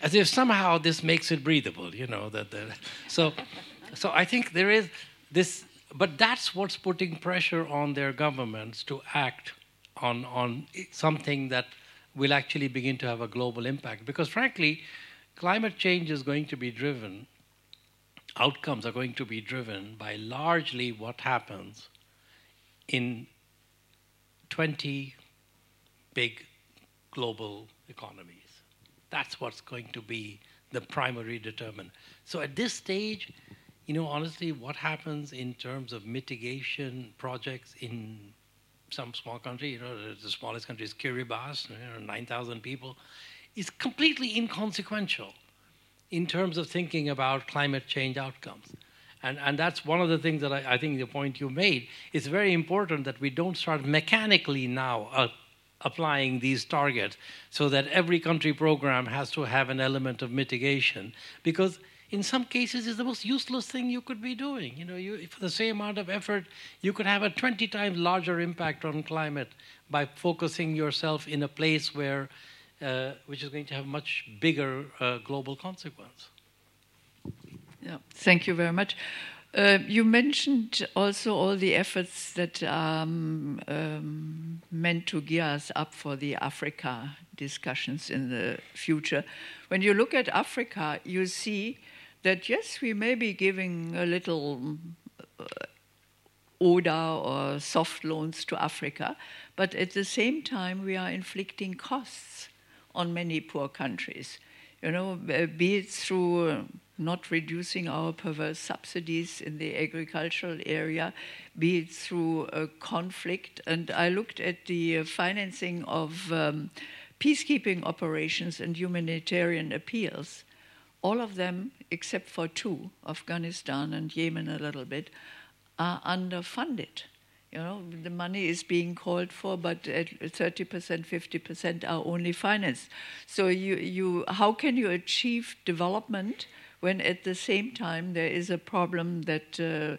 as if somehow this makes it breathable, you know. That, that so, so I think there is this, but that's what's putting pressure on their governments to act on on something that will actually begin to have a global impact. Because frankly, climate change is going to be driven. Outcomes are going to be driven by largely what happens in 20 big global economies. That's what's going to be the primary determinant. So at this stage, you know, honestly, what happens in terms of mitigation projects in some small country, you know, the smallest country is Kiribati, you know, 9,000 people, is completely inconsequential in terms of thinking about climate change outcomes. And, and that's one of the things that I, I think the point you made. It's very important that we don't start mechanically now uh, applying these targets so that every country program has to have an element of mitigation. Because in some cases it's the most useless thing you could be doing. You know you, for the same amount of effort you could have a 20 times larger impact on climate by focusing yourself in a place where uh, which is going to have much bigger uh, global consequence. Yeah. Thank you very much uh, you mentioned also all the efforts that are um, um, meant to gear us up for the Africa discussions in the future. When you look at Africa, you see that yes, we may be giving a little uh, ODA or soft loans to Africa, but at the same time, we are inflicting costs on many poor countries. You know, be it through not reducing our perverse subsidies in the agricultural area, be it through a conflict. And I looked at the financing of um, peacekeeping operations and humanitarian appeals. All of them, except for two, Afghanistan and Yemen a little bit, are underfunded. You know, the money is being called for, but at 30%, 50% are only financed. So you, you, how can you achieve development when at the same time there is a problem that uh,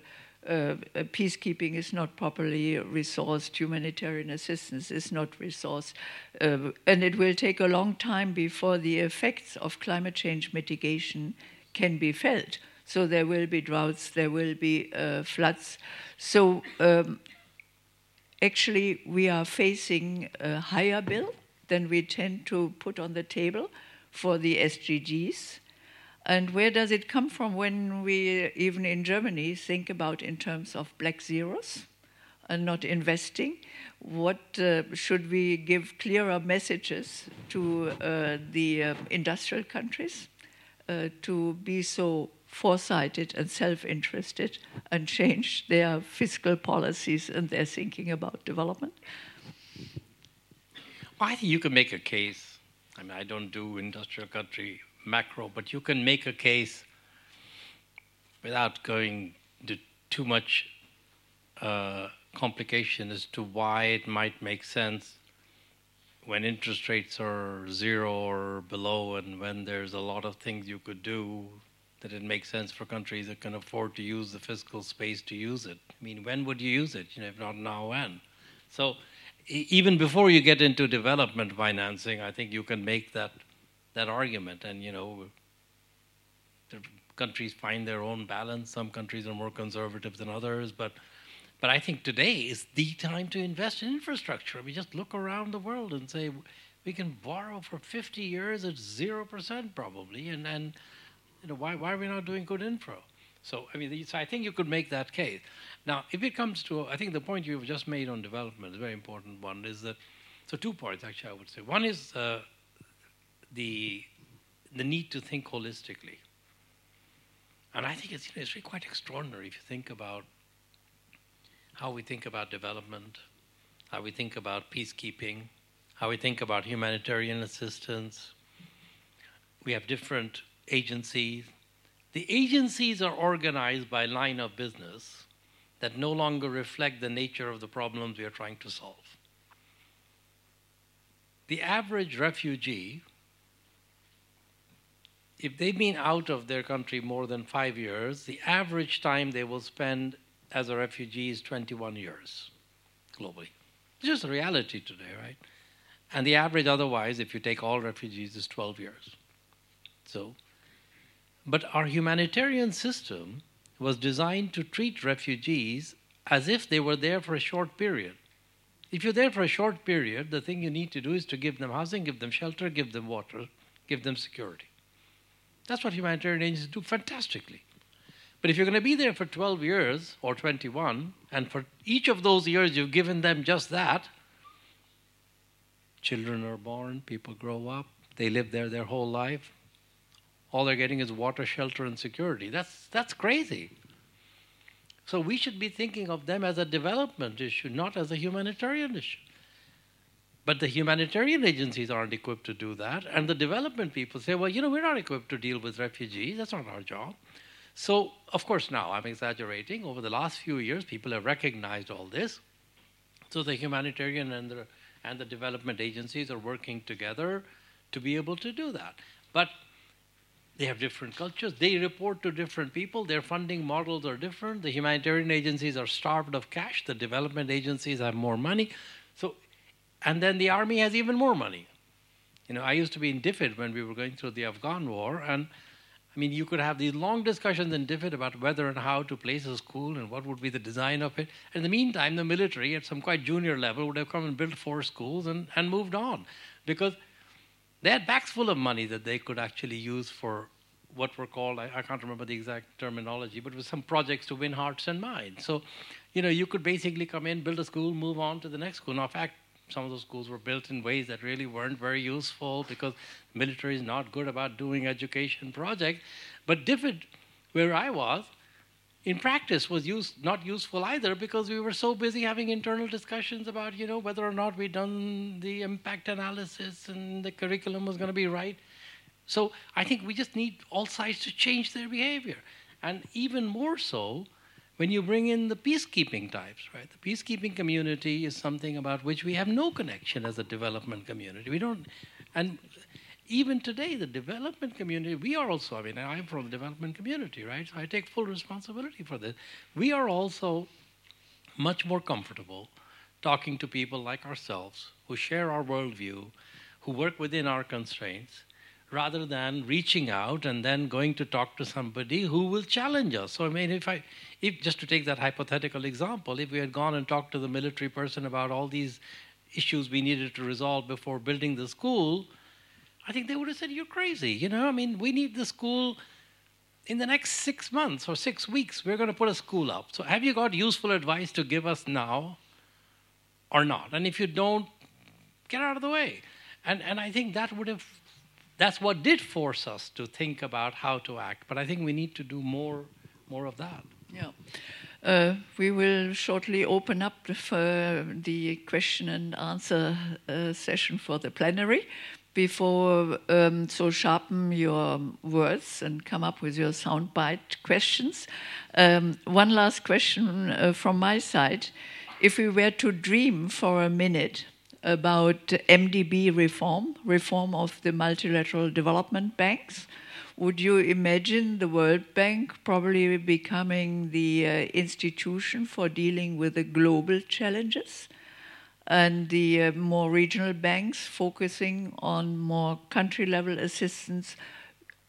uh, peacekeeping is not properly resourced, humanitarian assistance is not resourced, uh, and it will take a long time before the effects of climate change mitigation can be felt. So there will be droughts, there will be uh, floods. So um, actually, we are facing a higher bill than we tend to put on the table for the SDGs. And where does it come from when we, even in Germany, think about in terms of black zeros and not investing? What uh, should we give clearer messages to uh, the uh, industrial countries uh, to be so foresighted and self interested and change their fiscal policies and their thinking about development? Well, I think you can make a case. I mean, I don't do industrial country macro, but you can make a case without going into too much uh, complication as to why it might make sense when interest rates are zero or below, and when there's a lot of things you could do, that it makes sense for countries that can afford to use the fiscal space to use it. I mean, when would you use it? You know, if not now, when? So, e- even before you get into development financing, I think you can make that that argument. And you know, countries find their own balance. Some countries are more conservative than others, but but I think today is the time to invest in infrastructure. We just look around the world and say we can borrow for 50 years at zero percent probably, and and you know why why are we not doing good infra? So I mean, so I think you could make that case. Now, if it comes to, I think the point you've just made on development is a very important one. Is that so? Two points actually, I would say. One is uh, the the need to think holistically, and I think it's you know, it's really quite extraordinary if you think about how we think about development, how we think about peacekeeping, how we think about humanitarian assistance. We have different agencies. The agencies are organized by line of business that no longer reflect the nature of the problems we are trying to solve. The average refugee, if they've been out of their country more than five years, the average time they will spend as a refugee is 21 years globally. It's just a reality today, right? And the average otherwise, if you take all refugees, is 12 years. So, but our humanitarian system was designed to treat refugees as if they were there for a short period. If you're there for a short period, the thing you need to do is to give them housing, give them shelter, give them water, give them security. That's what humanitarian agencies do fantastically. But if you're going to be there for 12 years or 21, and for each of those years you've given them just that, children are born, people grow up, they live there their whole life. All they're getting is water, shelter, and security. That's, that's crazy. So we should be thinking of them as a development issue, not as a humanitarian issue. But the humanitarian agencies aren't equipped to do that. And the development people say, well, you know, we're not equipped to deal with refugees. That's not our job. So, of course, now I'm exaggerating. Over the last few years, people have recognized all this. So the humanitarian and the, and the development agencies are working together to be able to do that. But they have different cultures. They report to different people. Their funding models are different. The humanitarian agencies are starved of cash. The development agencies have more money. So, and then the army has even more money. You know, I used to be in DFID when we were going through the Afghan war, and I mean, you could have these long discussions in DFID about whether and how to place a school and what would be the design of it. In the meantime, the military, at some quite junior level, would have come and built four schools and, and moved on because they had bags full of money that they could actually use for what were called, I, I, can't remember the exact terminology, but it was some projects to win hearts and minds. So, you know, you could basically come in, build a school, move on to the next school. Now, in fact, some of those schools were built in ways that really weren't very useful because military is not good about doing education projects. But DFID, where I was, in practice was used, not useful either because we were so busy having internal discussions about, you know, whether or not we'd done the impact analysis and the curriculum was going to be right. So I think we just need all sides to change their behavior. And even more so, when you bring in the peacekeeping types, right? The peacekeeping community is something about which we have no connection as a development community. We don't, and even today, the development community, we are also, I mean, I'm from the development community, right? So I take full responsibility for this. We are also much more comfortable talking to people like ourselves who share our worldview, who work within our constraints, rather than reaching out and then going to talk to somebody who will challenge us. So I mean, if I, if just to take that hypothetical example, if we had gone and talked to the military person about all these issues we needed to resolve before building the school, I think they would have said, "You're crazy." You know, I mean, we need the school in the next six months or six weeks. We're going to put a school up. So have you got useful advice to give us now, or not? And if you don't, get out of the way. And and I think that would have that's what did force us to think about how to act. But I think we need to do more, more of that. Yeah. Uh, we will shortly open up the, for the question and answer uh, session for the plenary. Before, um, so sharpen your words and come up with your soundbite questions. Um, one last question uh, from my side. If we were to dream for a minute about MDB reform, reform of the multilateral development banks, would you imagine the World Bank probably becoming the uh, institution for dealing with the global challenges? And the uh, more regional banks focusing on more country level assistance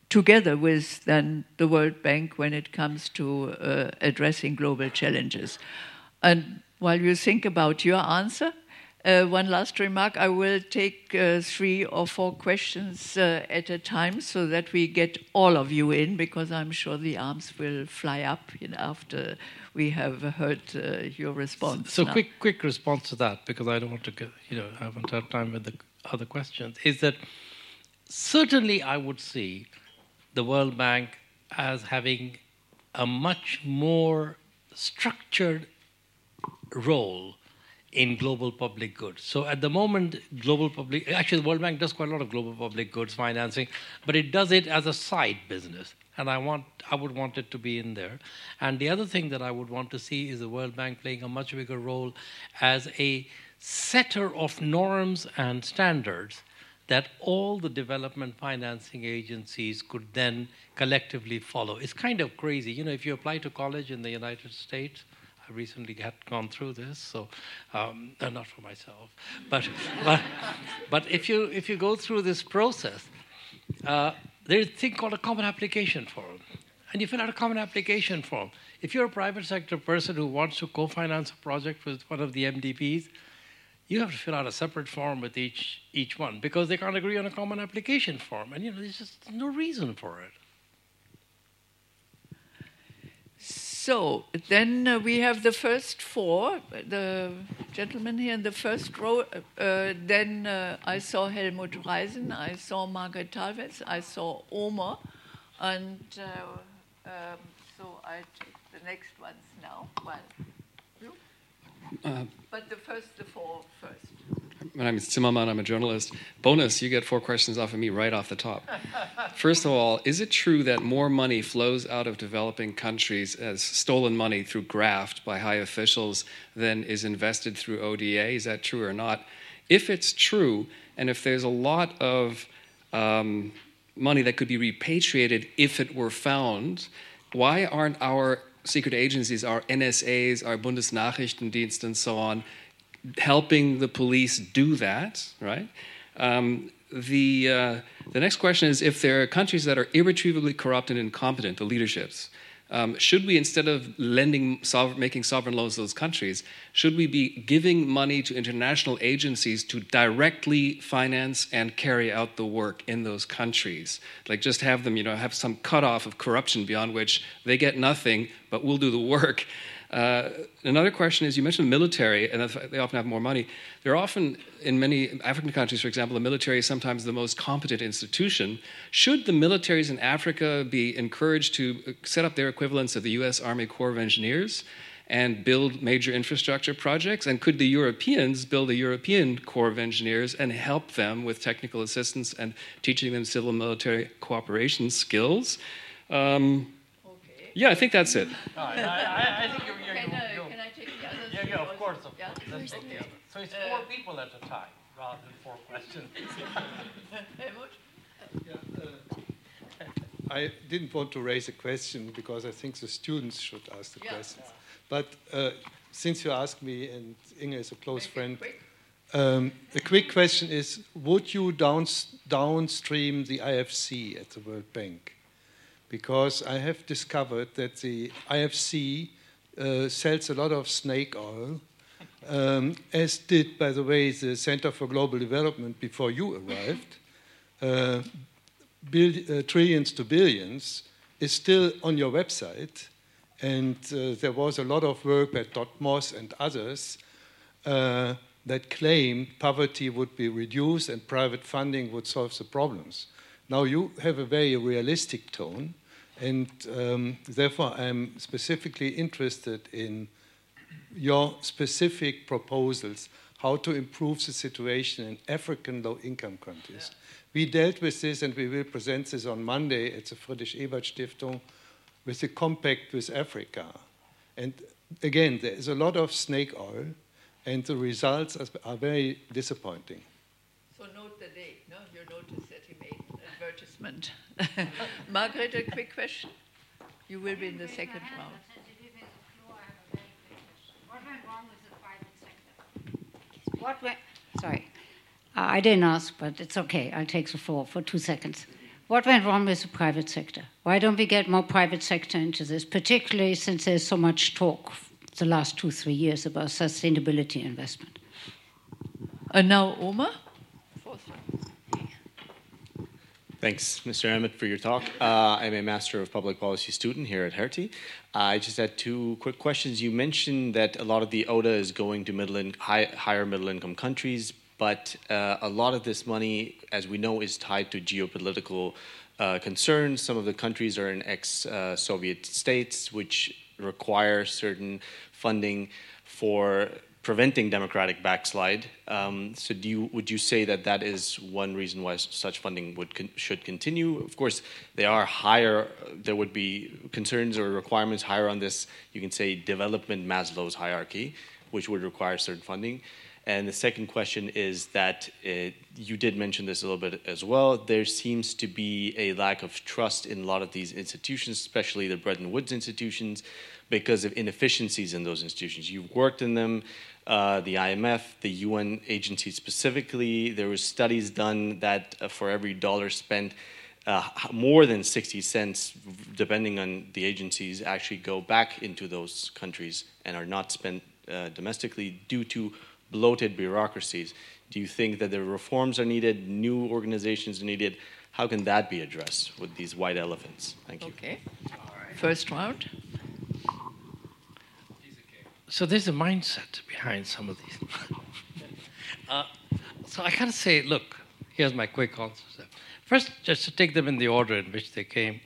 together with then the World Bank when it comes to uh, addressing global challenges. And while you think about your answer, uh, one last remark I will take uh, three or four questions uh, at a time so that we get all of you in, because I'm sure the arms will fly up after we have heard uh, your response. So, now. quick, quick response to that, because I don't want to, get, you know, I haven't had time with the other questions. Is that certainly I would see the World Bank as having a much more structured role in global public goods. So at the moment, global public actually the World Bank does quite a lot of global public goods financing, but it does it as a side business. And I want I would want it to be in there. And the other thing that I would want to see is the World Bank playing a much bigger role as a setter of norms and standards that all the development financing agencies could then collectively follow. It's kind of crazy. You know, if you apply to college in the United States, I recently had gone through this, so um, not for myself, but but but if you if you go through this process, uh, there's a thing called a common application form, and you fill out a common application form. If you're a private sector person who wants to co-finance a project with one of the MDBs, you have to fill out a separate form with each each one because they can't agree on a common application form, and you know there's just no reason for it. So then uh, we have the first four, the gentleman here in the first row. Uh, then uh, I saw Helmut Reisen, I saw Margaret Talves, I saw Omer, and uh, um, so I take the next ones now. Well, Uh, but the first, the four first. My name is Zimmerman. I'm a journalist. Bonus, you get four questions off of me right off the top. First of all, is it true that more money flows out of developing countries as stolen money through graft by high officials than is invested through ODA? Is that true or not? If it's true, and if there's a lot of um, money that could be repatriated if it were found, why aren't our secret agencies, our NSAs, our Bundesnachrichtendienst, and so on, helping the police do that, right? Um, the, uh, the next question is if there are countries that are irretrievably corrupt and incompetent, the leaderships, um, should we, instead of lending, sover- making sovereign loans to those countries, should we be giving money to international agencies to directly finance and carry out the work in those countries? Like just have them, you know, have some cutoff of corruption beyond which they get nothing, but we'll do the work. Uh, another question is you mentioned the military, and they often have more money. They're often, in many African countries, for example, the military is sometimes the most competent institution. Should the militaries in Africa be encouraged to set up their equivalents of the US Army Corps of Engineers and build major infrastructure projects? And could the Europeans build a European Corps of Engineers and help them with technical assistance and teaching them civil military cooperation skills? Um, yeah, I think that's it. No, I, I, I think you're, you're, Can, you're, uh, you're can I take the others? yeah, yeah, of course, of Yeah? course. Let's take the other. So it's four people at a time rather than four questions. Helmut? I didn't want to raise a question because I think the students should ask the Yeah. questions. But uh, since you asked me, and Inge is a close Make friend, quick. um, the quick question is Would you downs- downstream the IFC at the World Bank? Because I have discovered that the IFC uh, sells a lot of snake oil, um, as did, by the way, the Center for Global Development before you arrived. Uh, bill, uh, trillions to billions is still on your website, and uh, there was a lot of work by Todd Moss and others uh, that claimed poverty would be reduced and private funding would solve the problems. Now you have a very realistic tone, And um, therefore, I'm specifically interested in your specific proposals how to improve the situation in African low income countries. Yeah. We dealt with this and we will present this on Monday at the Friedrich Ebert Stiftung with the compact with Africa. And again, there is a lot of snake oil and the results are, are very disappointing. So note the date, no? You notice that he made advertisement. Margaret, a quick question. You will be in the second round. What went, sorry, I didn't ask, but it's okay. I'll take the floor for two seconds. What went wrong with the private sector? Why don't we get more private sector into this, particularly since there's so much talk the last two, three years about sustainability investment? And now, Omar? Thanks, Mr. Ahmed, for your talk. Uh, I'm a Master of Public Policy student here at Hertie. I just had two quick questions. You mentioned that a lot of the ODA is going to middle in, high, higher middle income countries, but uh, a lot of this money, as we know, is tied to geopolitical uh, concerns. Some of the countries are in ex uh, Soviet states, which require certain funding for preventing democratic backslide. Um, so, do you, would you say that that is one reason why such funding would con- should continue? Of course, there are higher. There would be concerns or requirements higher on this. You can say development Maslow's hierarchy, which would require certain funding. And the second question is that it, you did mention this a little bit as well. There seems to be a lack of trust in a lot of these institutions, especially the Bretton Woods institutions, because of inefficiencies in those institutions. You've worked in them uh, the IMF, the UN agency specifically. There were studies done that uh, for every dollar spent, uh, more than 60 cents, depending on the agencies, actually go back into those countries and are not spent uh, domestically due to bloated bureaucracies. Do you think that the reforms are needed, new organizations are needed? How can that be addressed with these white elephants? Thank you. Okay. First round. So there's a mindset behind some of these. uh, so I kind of say, look, here's my quick answer. First, just to take them in the order in which they came.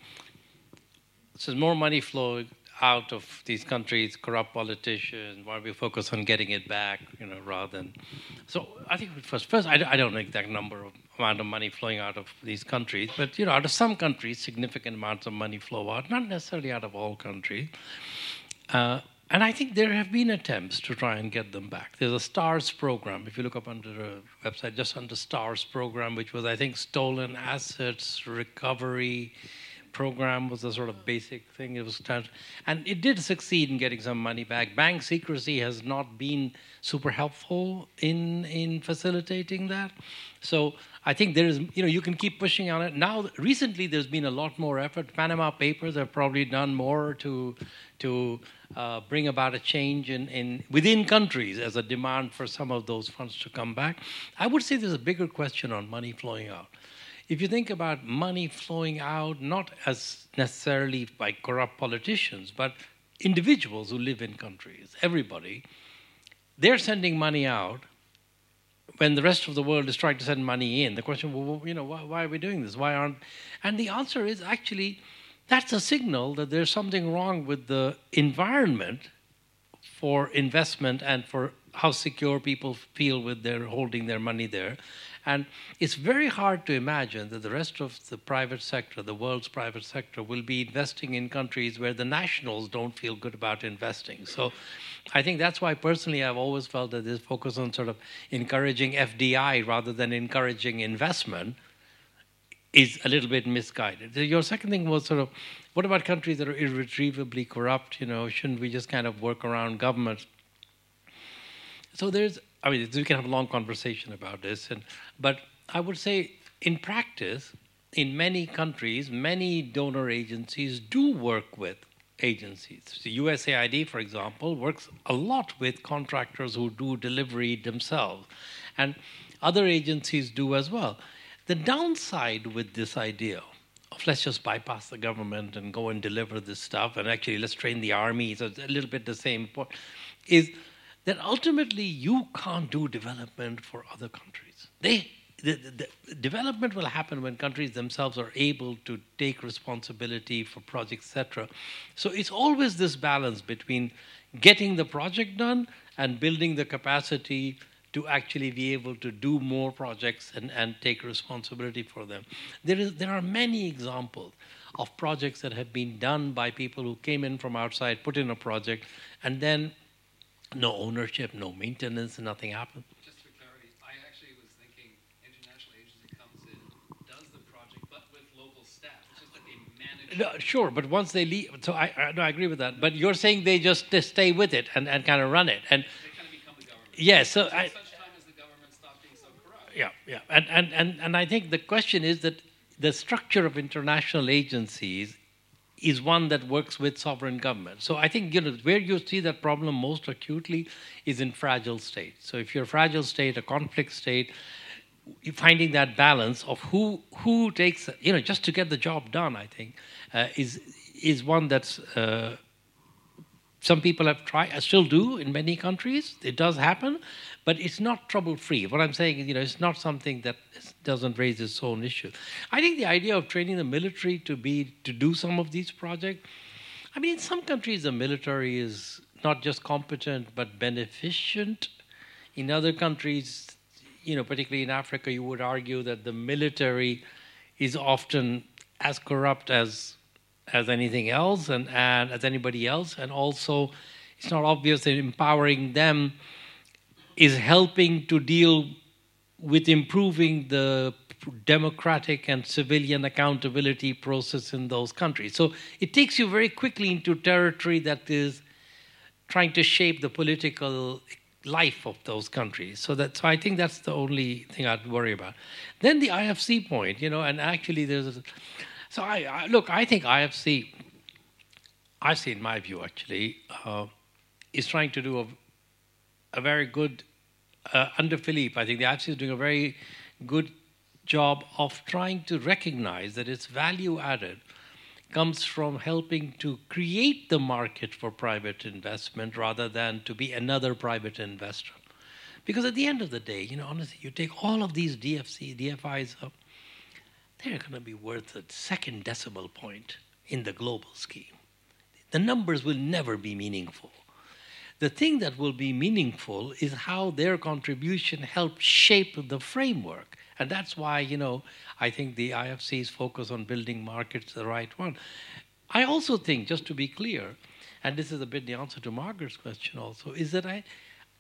So more money flowing out of these countries, corrupt politicians. Why don't we focus on getting it back, you know, rather than. So I think first, first I, I don't know exact number of amount of money flowing out of these countries, but you know, out of some countries, significant amounts of money flow out, not necessarily out of all countries. Uh, and I think there have been attempts to try and get them back. There's a STARS program, if you look up under a website, just under STARS program, which was, I think, stolen assets recovery program was a sort of basic thing. It was, and it did succeed in getting some money back. Bank secrecy has not been super helpful in in facilitating that. So I think there is, you know, you can keep pushing on it. Now, recently, there's been a lot more effort. Panama Papers have probably done more to to uh, bring about a change in, in within countries as a demand for some of those funds to come back. I would say there's a bigger question on money flowing out. If you think about money flowing out, not as necessarily by corrupt politicians, but individuals who live in countries, everybody, they're sending money out when the rest of the world is trying to send money in. The question, well, you know, why, why are we doing this? Why aren't? And the answer is actually that's a signal that there's something wrong with the environment for investment and for how secure people feel with their holding their money there. And it's very hard to imagine that the rest of the private sector, the world's private sector, will be investing in countries where the nationals don't feel good about investing. So I think that's why personally I've always felt that this focus on sort of encouraging FDI rather than encouraging investment is a little bit misguided. Your second thing was sort of, what about countries that are irretrievably corrupt? You know, shouldn't we just kind of work around governments? So there's, I mean, we can have a long conversation about this, and but I would say in practice, in many countries, many donor agencies do work with agencies. The USAID, for example, works a lot with contractors who do delivery themselves, and other agencies do as well. The downside with this idea of let's just bypass the government and go and deliver this stuff, and actually let's train the army, so it's a little bit the same point, is that ultimately you can't do development for other countries. They the, the, the development will happen when countries themselves are able to take responsibility for projects, etc. So it's always this balance between getting the project done and building the capacity to actually be able to do more projects and, and take responsibility for them. There, is, there are many examples of projects that have been done by people who came in from outside, put in a project, and then no ownership, no maintenance, nothing happened. Just for clarity, I actually was thinking international agency comes in, does the project, but with local staff. It's just like they manage. No, sure, but once they leave, so I, I, no, I agree with that. But you're saying they just stay with it and, and kind of run it, and They kind of become the government. yes, so I, such time as the government stops being so yeah, yeah, and, and and and I think the question is that the structure of international agencies is one that works with sovereign governments. So I think you know where you see that problem most acutely is in fragile states. So if you're a fragile state, a conflict state, finding that balance of who who takes you know just to get the job done, I think uh, is is one that's. Uh, some people have tried, I still do in many countries. It does happen, but it's not trouble free. What I'm saying is, you know, it's not something that doesn't raise its own issues. I think the idea of training the military to be to do some of these projects. I mean, in some countries, the military is not just competent but beneficent. In other countries, you know, particularly in Africa, you would argue that the military is often as corrupt as as anything else and, and as anybody else, and also it's not obvious that empowering them is helping to deal with improving the democratic and civilian accountability process in those countries. So it takes you very quickly into territory that is trying to shape the political life of those countries. So that so I think that's the only thing I'd worry about. Then the IFC point, you know, and actually there's a, so I, I look. I think IFC, IFC in my view actually, uh, is trying to do a, a very good uh, under Philippe. I think the IFC is doing a very good job of trying to recognize that its value added comes from helping to create the market for private investment rather than to be another private investor. Because at the end of the day, you know, honestly, you take all of these DFC, DFIs up, they're going to be worth a second decimal point in the global scheme. The numbers will never be meaningful. The thing that will be meaningful is how their contribution helped shape the framework. And that's why, you know, I think the IFC's focus on building markets the right one. I also think, just to be clear, and this is a bit the answer to Margaret's question also, is that I,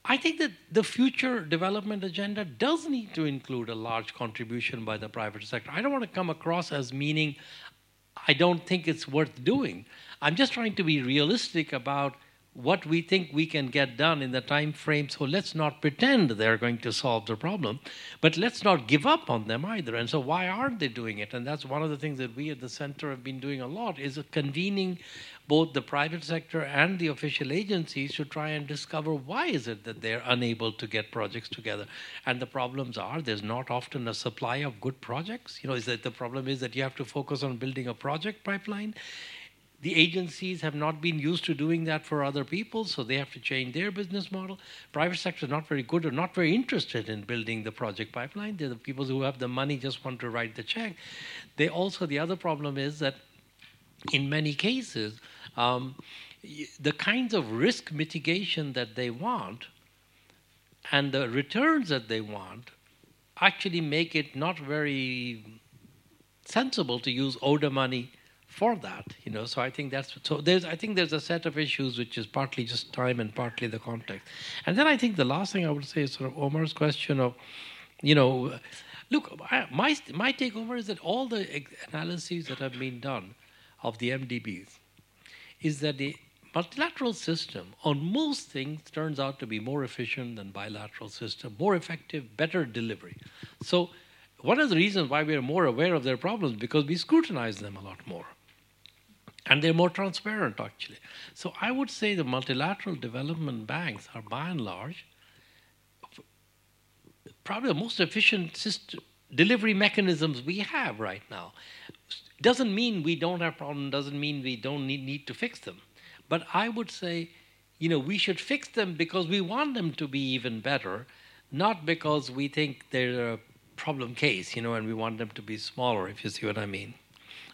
I think that the future development agenda does need to include a large contribution by the private sector. I don't want to come across as meaning I don't think it's worth doing. I'm just trying to be realistic about what we think we can get done in the time frame. So let's not pretend they're going to solve the problem, but let's not give up on them either. And so why aren't they doing it? And that's one of the things that we at the center have been doing a lot is convening both the private sector and the official agencies to try and discover why is it that they're unable to get projects together. And the problems are there's not often a supply of good projects. You know, is that the problem is that you have to focus on building a project pipeline the agencies have not been used to doing that for other people, so they have to change their business model. Private sector is not very good or not very interested in building the project pipeline. They're the people who have the money just want to write the check. They also the other problem is that in many cases, um, the kinds of risk mitigation that they want and the returns that they want actually make it not very sensible to use ODA money for that you know? So i think that's so there's i think there's a set of issues which is partly just time and partly the context. And then i think the last thing i would say is sort of omar's question of you know look my my takeover is that all the analyses that have been done of the mdbs is that the multilateral system on most things turns out to be more efficient than bilateral system more effective better delivery so one of the reasons why we are more aware of their problems because we scrutinize them a lot more and they're more transparent actually. So I would say the multilateral development banks are by and large probably the most efficient system, delivery mechanisms we have right now. Doesn't mean we don't have problems, doesn't mean we don't need, need to fix them. But I would say, you know, we should fix them because we want them to be even better, not because we think they're a problem case, you know, and we want them to be smaller, if you see what I mean.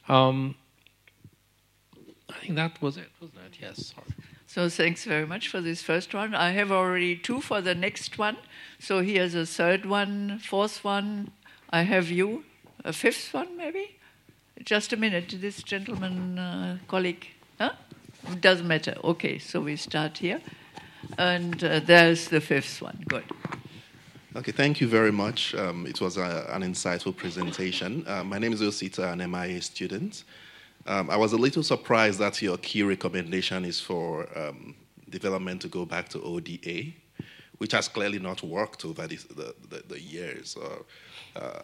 Um, I think that was it, wasn't it? Yes. Sorry. So thanks very much for this first one. I have already two for the next one. So here's a third one, fourth one. I have you, a fifth one maybe. Just a minute. This gentleman, uh, colleague, huh? Doesn't matter. Okay, so we start here, and uh, there's the fifth one. Good. Okay, thank you very much. Um, it was a, an insightful presentation. Uh, my name is Osita, an MIA student. Um, I was a little surprised that your key recommendation is for um, development to go back to ODA, which has clearly not worked over the, the, the years. Uh,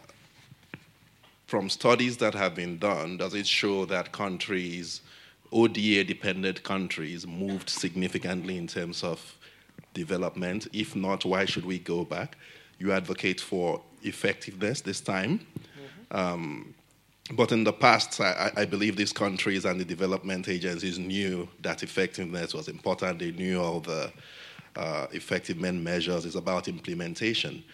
from studies that have been done, does it show that countries, ODA dependent countries, moved significantly in terms of development? If not, why should we go back? You advocate for effectiveness this time. Mm-hmm. Um, but in the past, I, I, believe these countries and the development agencies knew that effectiveness was important. They knew all the uh, effectiveness measures. It's about implementation.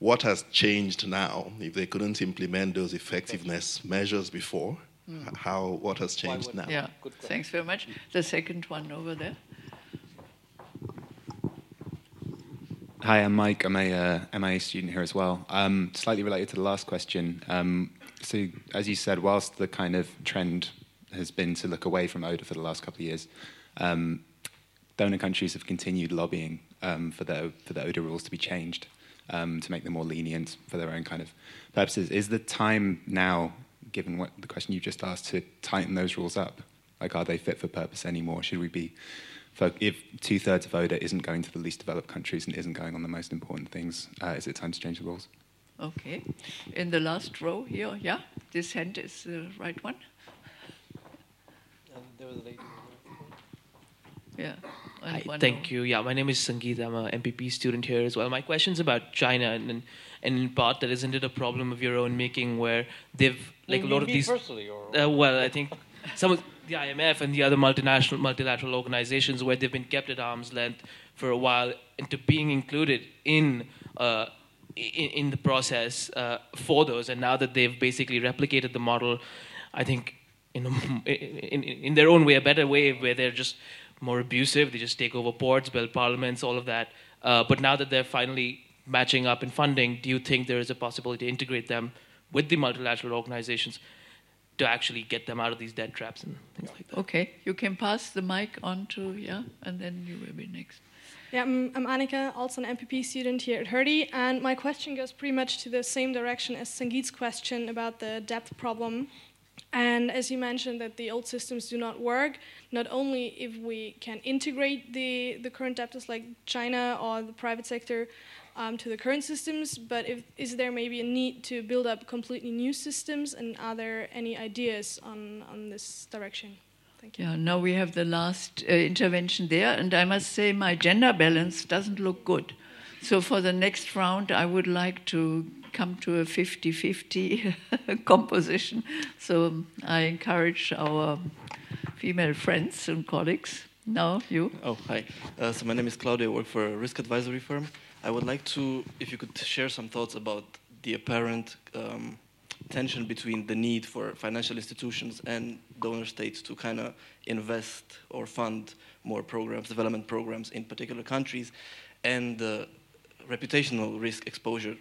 What has changed now? If they couldn't implement those effectiveness measures before, mm. how what has changed now? Yeah, thanks very much. The second one over there. Hi, I'm Mike. I'm a uh, MIA student here as well. Um, slightly related to the last question. Um, so, as you said, whilst the kind of trend has been to look away from ODA for the last couple of years, um, donor countries have continued lobbying um, for the for the ODA rules to be changed um, to make them more lenient for their own kind of purposes. Is the time now, given what the question you just asked, to tighten those rules up? Like, are they fit for purpose anymore? Should we be, if two thirds of ODA isn't going to the least developed countries and isn't going on the most important things, uh, is it time to change the rules? Okay. In the last row here, yeah, this hand is the right one. Um, there was a lady. Yeah. Hi, thank you. Yeah, my name is Sangeet. I'm a MPP student here as well. My question's about China, and, and, in part, that isn't it a problem of your own making where they've like you a lot of these. Personally, or? Uh, well, I think some of the IMF and the other multinational multilateral organizations where they've been kept at arm's length for a while into being included in. Uh, in, in, the process uh, for those, and now that they've basically replicated the model, I think in, a, in, in their own way, a better way, where they're just more abusive. They just take over ports, build parliaments, all of that. Uh, but now that they're finally matching up in funding, do you think there is a possibility to integrate them with the multilateral organizations to actually get them out of these debt traps and things like that? Okay, you can pass the mic on to, yeah, and then you will be next. Yeah, I'm, I'm Annika, also an MPP student here at Hertie, and my question goes pretty much to the same direction as Sangeet's question about the debt problem. And as you mentioned, that the old systems do not work, not only if we can integrate the, the current debtors like China or the private sector um, to the current systems, but if, is there maybe a need to build up completely new systems, and are there any ideas on, on this direction? Thank you. Yeah, now we have the last uh, intervention there, and I must say my gender balance doesn't look good. So for the next round, I would like to come to a 50 50 composition. So I encourage our female friends and colleagues. Now, you. Oh, hi. Uh, so my name is Claudia. I work for a risk advisory firm. I would like to, if you could share some thoughts about the apparent um, tension between the need for financial institutions and donor states to kind of invest or fund more programs, development programs in particular countries, and the reputational risk exposure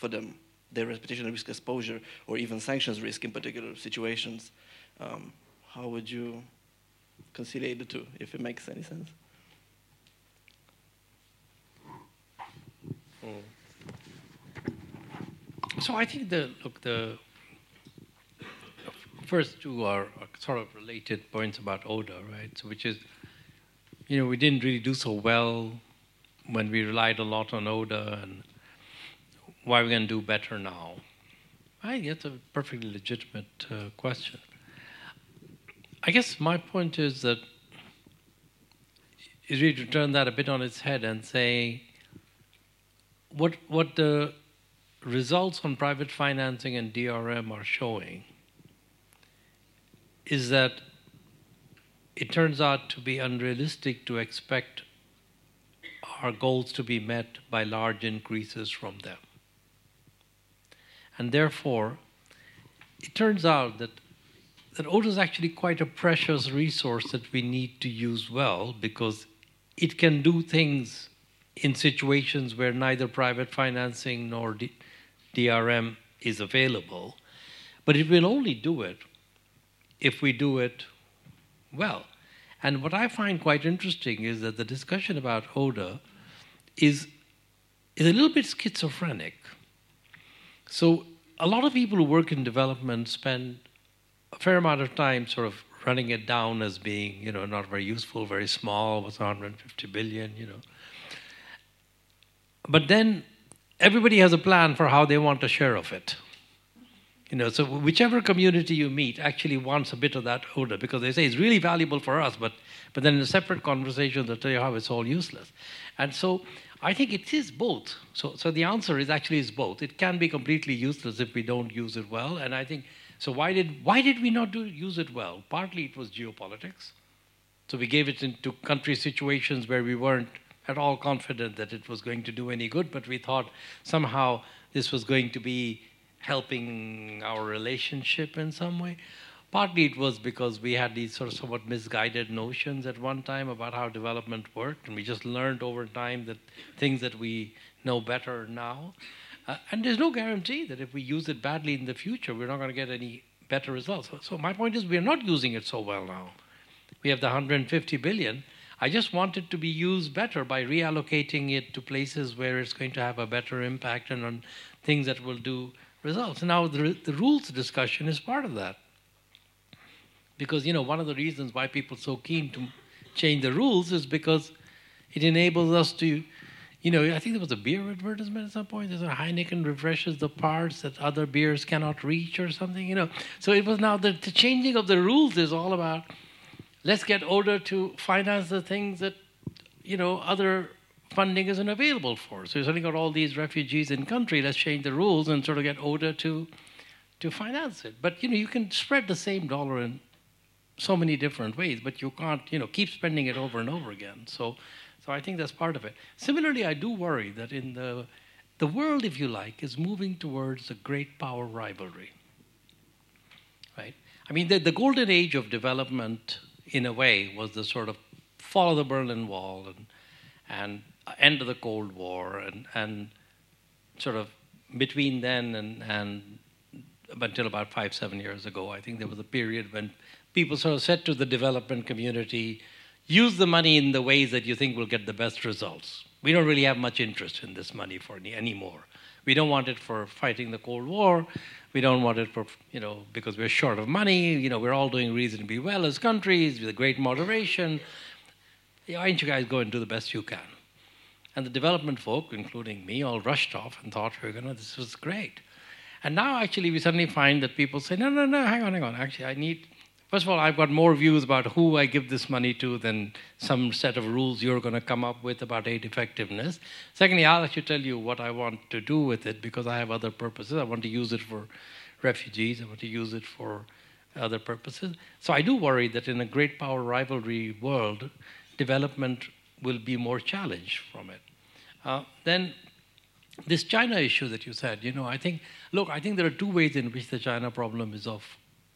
for them, their reputational risk exposure, or even sanctions risk in particular situations. Um, how would you conciliate the two, if it makes any sense? Hmm. So I think the look the first two are, are, sort of related points about ODA, right? So which is, you know, we didn't really do so well when we relied a lot on ODA and why are we going to do better now? I it's a perfectly legitimate uh, question. I guess my point is that is really to turn that a bit on its head and say what what the results on private financing and DRM are showing is that it turns out to be unrealistic to expect our goals to be met by large increases from them. And therefore, it turns out that that ODA is actually quite a precious resource that we need to use well because it can do things in situations where neither private financing nor D- DRM is available. But it will only do it if we do it well. And what I find quite interesting is that the discussion about ODA is, is a little bit schizophrenic. So, a lot of people who work in development spend a fair amount of time sort of running it down as being, you know, not very useful, very small, was 150 billion, you know. But then everybody has a plan for how they want a share of it. You know, so whichever community you meet actually wants a bit of that ODA because they say it's really valuable for us, but but then in a separate conversation they'll tell you how it's all useless. And so I think it is both. So so the answer is actually is both. It can be completely useless if we don't use it well, and I think so why did why did we not do use it well? Partly it was geopolitics. So we gave it into country situations where we weren't at all confident that it was going to do any good, but we thought somehow this was going to be helping our relationship in some way. Partly it was because we had these sort of somewhat misguided notions at one time about how development worked, and we just learned over time that things that we know better now. Uh, and there's no guarantee that if we use it badly in the future, we're not going to get any better results. So, so my point is, we're not using it so well now. We have the 150 billion. I just want it to be used better by reallocating it to places where it's going to have a better impact and on things that will do results. Now, the, the rules discussion is part of that. Because, you know, one of the reasons why people are so keen to change the rules is because it enables us to, you know, I think there was a beer advertisement at some point. There's a Heineken refreshes the parts that other beers cannot reach or something, you know. So it was now the, the changing of the rules is all about let's get ODA to finance the things that, you know, other funding isn't available for. So you suddenly got all these refugees in country. Let's change the rules and sort of get ODA to to finance it. But you know, you can spread the same dollar in so many different ways, but you can't, you know, keep spending it over and over again. So, so I think that's part of it. Similarly, I do worry that in the the world, if you like, is moving towards a great power rivalry. Right? I mean, the, the golden age of development, in a way, was the sort of fall of the Berlin Wall and and end of the Cold War and, and sort of between then and, and until about five, seven years ago, I think there was a period when people sort of said to the development community, use the money in the ways that you think will get the best results. We don't really have much interest in this money for any anymore. We don't want it for fighting the Cold War. We don't want it for, you know, because we're short of money. You know, we're all doing reasonably well as countries with a great moderation. Why don't you guys go and do the best you can? And the development folk, including me, all rushed off and thought we are going to, this was great. And now actually we suddenly find that people say, no, no, no, hang on, hang on. Actually, I need, first of all, I've got more views about who I give this money to than some set of rules you're going to come up with about aid effectiveness. Secondly, I'll actually tell you what I want to do with it because I have other purposes. I want to use it for refugees, I want to use it for other purposes. So I do worry that in a great power rivalry world, development will be more challenged from it. Uh, then this China issue that you said, you know, I think, look, I think there are two ways in which the China problem is of,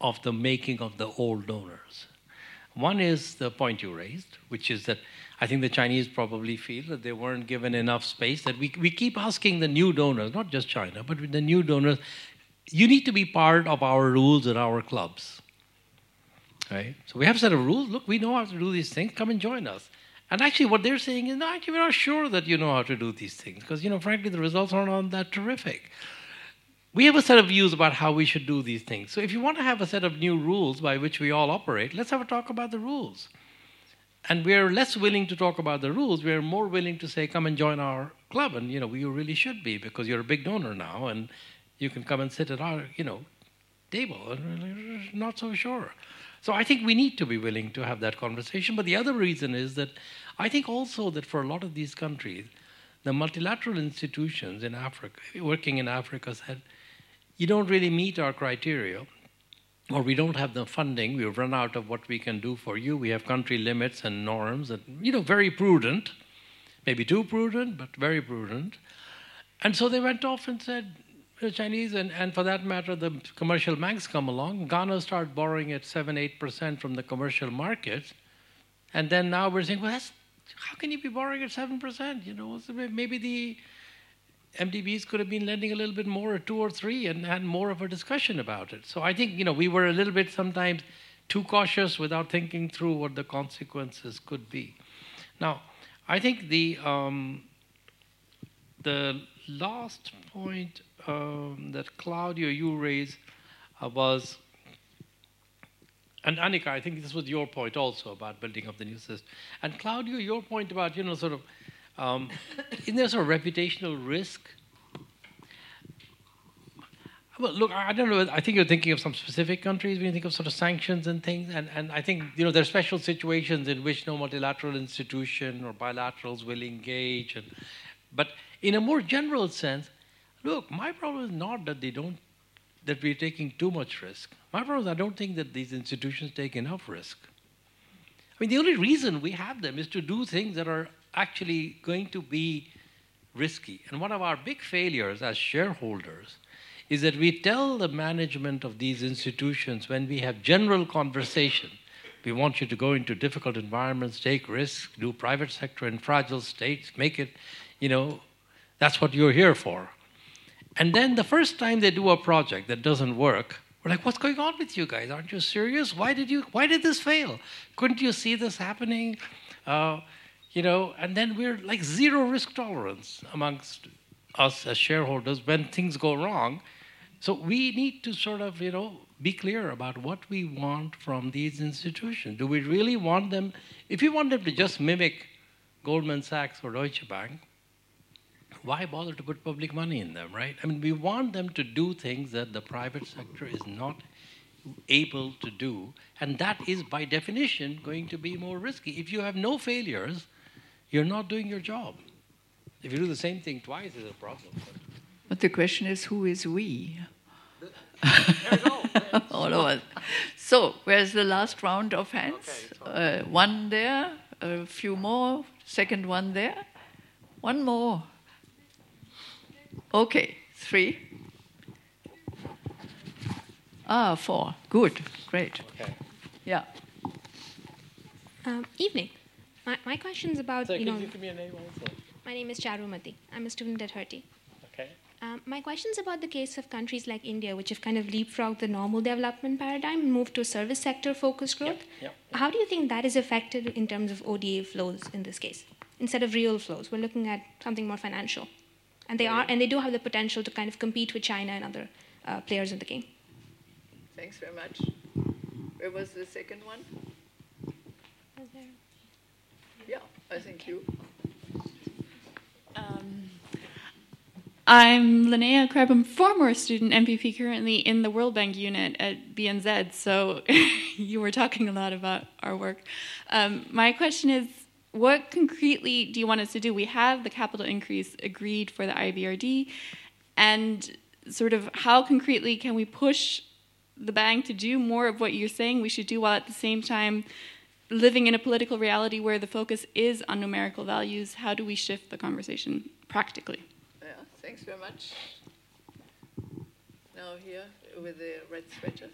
of the making of the old donors. One is the point you raised, which is that I think the Chinese probably feel that they weren't given enough space, that we, we keep asking the new donors, not just China, but the new donors, you need to be part of our rules and our clubs. Right? So we have a set of rules. Look, we know how to do these things. Come and join us. And actually, what they're saying is, no, actually, we're not sure that you know how to do these things because, you know, frankly, the results aren't that terrific. We have a set of views about how we should do these things. So if you want to have a set of new rules by which we all operate, let's have a talk about the rules. And we're less willing to talk about the rules. We're more willing to say, come and join our club. And, you know, you really should be because you're a big donor now and you can come and sit at our, you know, table. Not so sure. So I think we need to be willing to have that conversation. But the other reason is that I think also that for a lot of these countries, the multilateral institutions in Africa, working in Africa, said, you don't really meet our criteria, or we don't have the funding, we've run out of what we can do for you. We have country limits and norms, and, you know, very prudent, maybe too prudent, but very prudent. And so they went off and said, the Chinese, and, and for that matter, the commercial banks come along. Ghana start borrowing at 7 8% from the commercial market. And then now we're saying, well, that's, how can you be borrowing at 7%? You know, maybe the MDBs could have been lending a little bit more, or two or three, and had more of a discussion about it. So I think, you know, we were a little bit sometimes too cautious without thinking through what the consequences could be. Now, I think the, um, the last point um, that Claudio you raised uh, was, and Annika, I think this was your point also about building up the new system. And Claudio, your point about, you know, sort of, um, isn't there of reputational risk? Well, look, I don't know. I think you're thinking of some specific countries when you think of sort of sanctions and things. And, and I think, you know, there are special situations in which no multilateral institution or bilaterals will engage. And, but in a more general sense, look, my problem is not that they don't, that we're taking too much risk. My problem is I don't think that these institutions take enough risk. I mean, the only reason we have them is to do things that are actually going to be risky. And one of our big failures as shareholders is that we tell the management of these institutions when we have general conversation, we want you to go into difficult environments, take risks, do private sector in fragile states, make it, you know, that's what you're here for. And then the first time they do a project that doesn't work, we're like, what's going on with you guys? Aren't you serious? Why did you why did this fail? Couldn't you see this happening? Uh, you know, and then we're like zero risk tolerance amongst us as shareholders when things go wrong. So we need to sort of, you know, be clear about what we want from these institutions. Do we really want them? If we want them to just mimic Goldman Sachs or Deutsche Bank, why bother to put public money in them, right? I mean, we want them to do things that the private sector is not able to do, and that is by definition going to be more risky. If you have no failures, you're not doing your job. If you do the same thing twice, it's a problem. But the question is, who is we? All of us. So, where's the last round of hands? Okay, uh, one there, a few more, second one there, one more. Okay, three. Ah, four. Good, great. Okay. Yeah. Um, evening. My, my question is about, so you know... you give me a name also? My name is Charumati. I'm a student at Hertie. Okay. Um, my question is about the case of countries like India, which have kind of leapfrogged the normal development paradigm and moved to a service sector focused growth. Yep, yep, yep. How do you think that is affected in terms of ODA flows in this case? Instead of real flows, we're looking at something more financial. And they are, and they do have the potential to kind of compete with China and other uh, players in the game. Thanks very much. Where was the second one? Yeah, I think you. Um, I'm Linnea Krebs. I'm former student MPP, currently in the World Bank unit at BMZ. So you were talking a lot about our work. Um, my question is, what concretely do you want us to do? We have the capital increase agreed for the IBRD, and sort of how concretely can we push the bank to do more of what you're saying we should do while at the same time living in a political reality where the focus is on numerical values? How do we shift the conversation practically? Yeah, thanks very much. Now here with the red sweaters.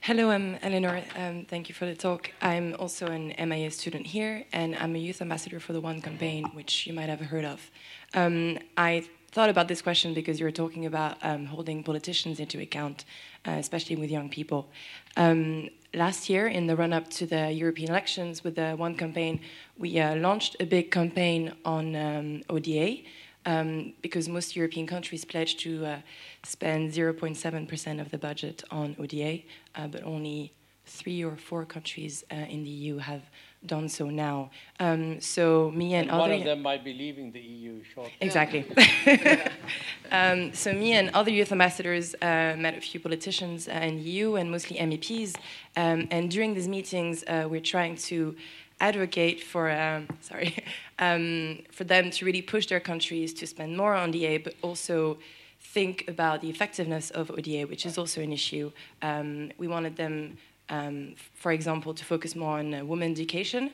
Hello, I'm Eleanor. Um, thank you for the talk. I'm also an MIA student here, and I'm a youth ambassador for the One campaign, which you might have heard of. Um, I thought about this question because you were talking about um, holding politicians into account, uh, especially with young people. Um, last year, in the run up to the European elections with the One campaign, we uh, launched a big campaign on um, ODA. Um, because most European countries pledged to uh, spend 0.7% of the budget on ODA, uh, but only three or four countries uh, in the EU have done so now. Um, so me and, and other one of them might be leaving the EU shortly. Exactly. um, so me and other youth ambassadors uh, met a few politicians uh, in the EU and mostly MEPs. Um, and during these meetings, uh, we're trying to advocate for um, sorry um, for them to really push their countries to spend more on ODA, but also think about the effectiveness of ODA, which is also an issue. Um, we wanted them, um, for example, to focus more on uh, women education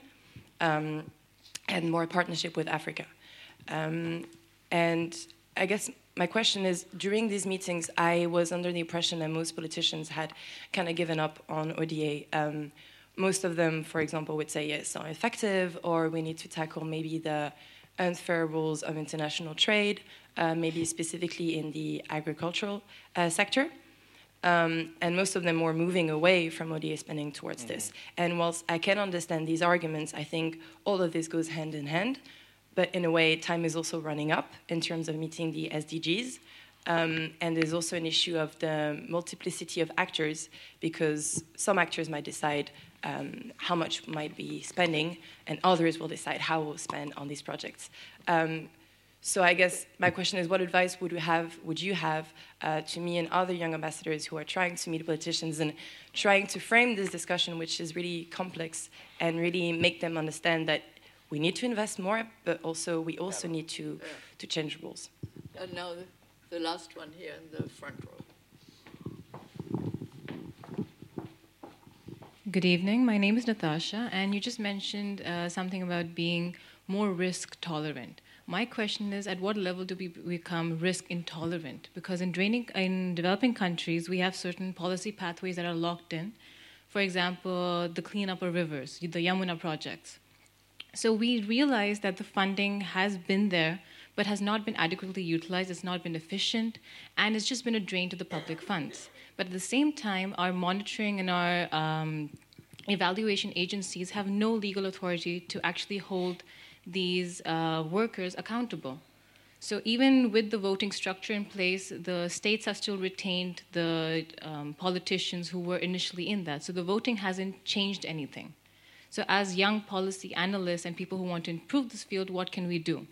um, and more partnership with Africa. Um, and I guess my question is during these meetings, I was under the impression that most politicians had kind of given up on ODA. Um, most of them, for example, would say yes, it's not effective, or we need to tackle maybe the unfair rules of international trade, uh, maybe specifically in the agricultural uh, sector. Um, and most of them were moving away from ODA spending towards mm-hmm. this. And whilst I can understand these arguments, I think all of this goes hand in hand. But in a way, time is also running up in terms of meeting the SDGs. Um, and there's also an issue of the multiplicity of actors because some actors might decide um, how much might be spending, and others will decide how we'll spend on these projects. Um, so I guess my question is, what advice would you have? Would you have uh, to me and other young ambassadors who are trying to meet politicians and trying to frame this discussion, which is really complex, and really make them understand that we need to invest more, but also we also need to to change rules. And now the, the last one here in the front row. Good evening. My name is Natasha, and you just mentioned uh, something about being more risk tolerant. My question is, at what level do we become risk intolerant? Because in, draining, in developing countries, we have certain policy pathways that are locked in. For example, the cleanup of rivers, the Yamuna projects. So we realize that the funding has been there, but has not been adequately utilized, it's not been efficient, and it's just been a drain to the public funds. But at the same time, our monitoring and our um, evaluation agencies have no legal authority to actually hold these uh, workers accountable. So even with the voting structure in place, the states have still retained the um, politicians who were initially in that. So the voting hasn't changed anything. So as young policy analysts and people who want to improve this field, what can we do?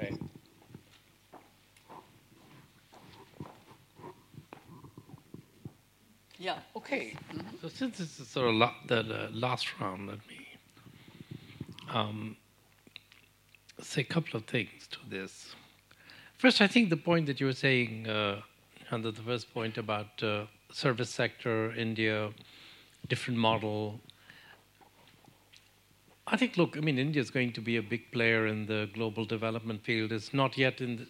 Right. Yeah. Okay. So since this is sort of la- the, the, last round, let me um, say a couple of things to this. First, I think the point that you were saying uh, under the first point about uh, service sector, India, different model. I think, look, I mean, India is going to be a big player in the global development field. It's not yet in the,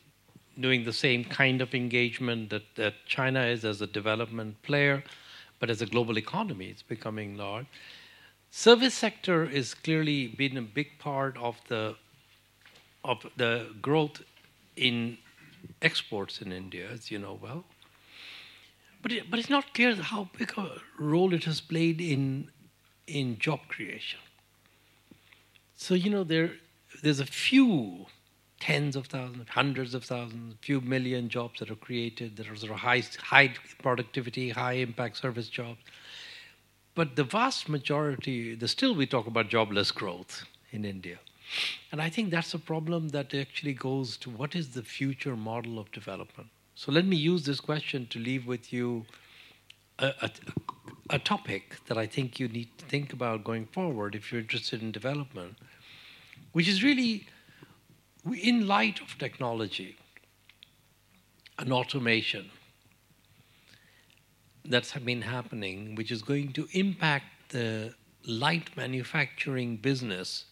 doing the same kind of engagement that, that China is as a development player, but as a global economy, it's becoming large. Service sector is clearly been a big part of the of the growth in exports in India, as you know well. But it, but it's not clear how big a role it has played in in job creation. So you know there there's a few tens of thousands, hundreds of thousands, few million jobs that are created that are sort of high, high productivity, high impact service jobs. But the vast majority, still we talk about jobless growth in India. And I think that's a problem that actually goes to what is the future model of development? So let me use this question to leave with you a, a, a topic that I think you need to think about going forward if you're interested in development, which is really in light of technology and automation that's been happening, which is going to impact the light manufacturing business,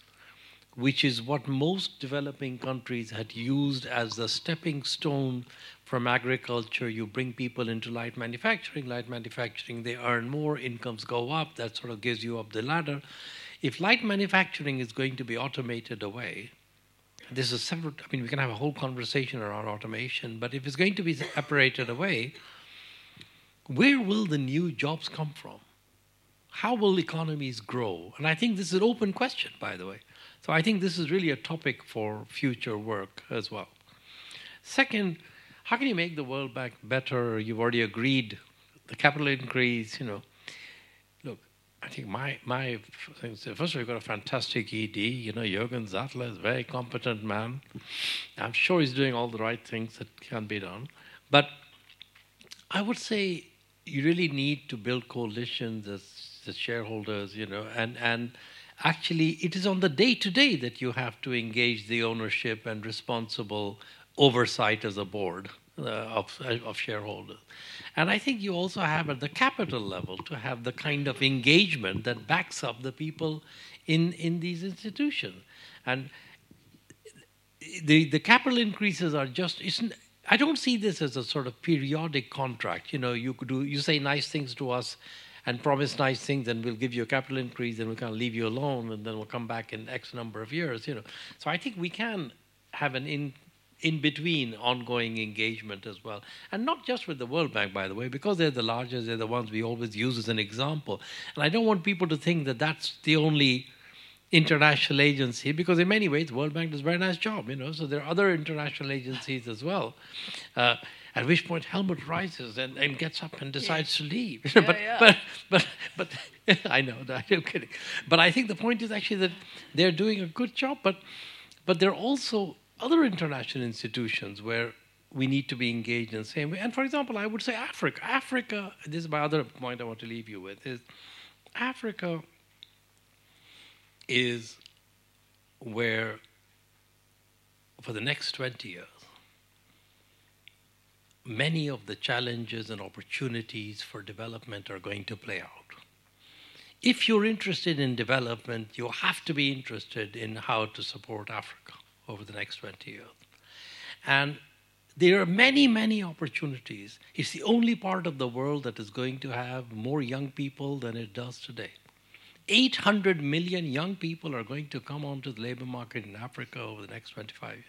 which is what most developing countries had used as the stepping stone from agriculture. You bring people into light manufacturing, light manufacturing, they earn more, incomes go up, that sort of gives you up the ladder. If light manufacturing is going to be automated away, this is separate. I mean, we can have a whole conversation around automation, but if it's going to be separated away, where will the new jobs come from? How will economies grow? And I think this is an open question, by the way. So I think this is really a topic for future work as well. Second, how can you make the World Bank better? You've already agreed the capital increase, you know. I think my my first of all, you've got a fantastic ED. You know, Jürgen Zattler is a very competent man. I'm sure he's doing all the right things that can be done. But I would say you really need to build coalitions as, shareholders, you know, and and actually it is on the day to day that you have to engage the ownership and responsible oversight as a board uh, of of shareholders. And I think you also have at the capital level to have the kind of engagement that backs up the people in, in these institutions. And the, the capital increases are just, I don't see this as a sort of periodic contract. You know, you do, you say nice things to us and promise nice things, and we'll give you a capital increase, and we'll kind of leave you alone, and then we'll come back in X number of years. You know, so I think we can have an in in between ongoing engagement as well. And not just with the World Bank, by the way, because they're the largest, they're the ones we always use as an example. And I don't want people to think that that's the only international agency, because in many ways, the World Bank does a very nice job, you know, so there are other international agencies as well. Uh, at which point Helmut rises and, and gets up and decides yeah. to leave. Yeah, but, yeah. but, but, but, I know, that I'm kidding. But I think the point is actually that they're doing a good job, but, but they're also other international institutions where we need to be engaged in the same way. And for example, I would say Africa. Africa, this is my other point I want to leave you with, is Africa is where, for the next 20 years, many of the challenges and opportunities for development are going to play out. If you're interested in development, you have to be interested in how to support Africa over the next 20 years. And there are many, many opportunities. It's the only part of the world that is going to have more young people than it does today. 800 million young people are going to come onto the labor market in Africa over the next 25 years.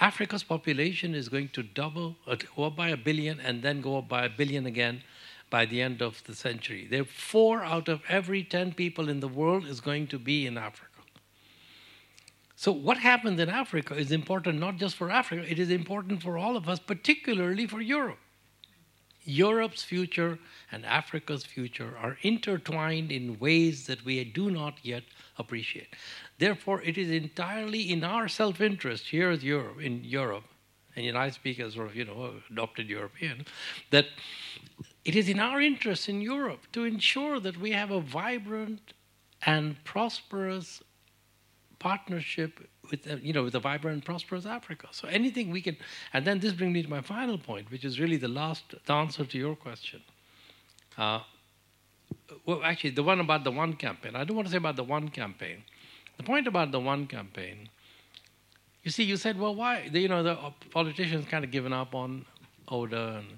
Africa's population is going to double, uh, go up by a billion, and then go up by a billion again by the end of the century. There, four out of every 10 people in the world is going to be in Africa. So, what happens in Africa is important not just for Africa, it is important for all of us, particularly for Europe. Europe's future and Africa's future are intertwined in ways that we do not yet appreciate. Therefore, it is entirely in our self interest here as Europe, in Europe, and I speak as sort of, you know, adopted European, that it is in our interest in Europe to ensure that we have a vibrant and prosperous partnership with uh, you know with a vibrant prosperous Africa. So anything we can, and then this brings me to my final point, which is really the last the answer to your question. Uh, well, actually, the one about the ONE Campaign. I don't want to say about the ONE Campaign. The point about the ONE Campaign. You see, you said, well, why? You know, the politicians kind of given up on ODA and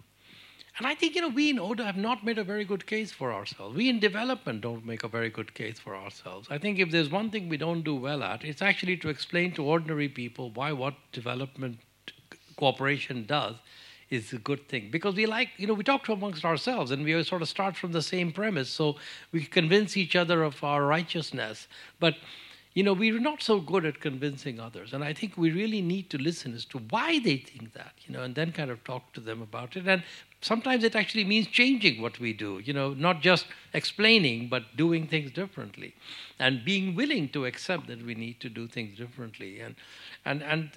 and I think, you know, we in ODA have not made a very good case for ourselves. We in development don't make a very good case for ourselves. I think if there's one thing we don't do well at, it's actually to explain to ordinary people why what development cooperation does is a good thing. Because we like, you know, we talk to amongst ourselves and we sort of start from the same premise. So we convince each other of our righteousness. But you know, we're not so good at convincing others. And I think we really need to listen as to why they think that, you know, and then kind of talk to them about it. And sometimes it actually means changing what we do, you know, not just explaining, but doing things differently and being willing to accept that we need to do things differently. And, and, and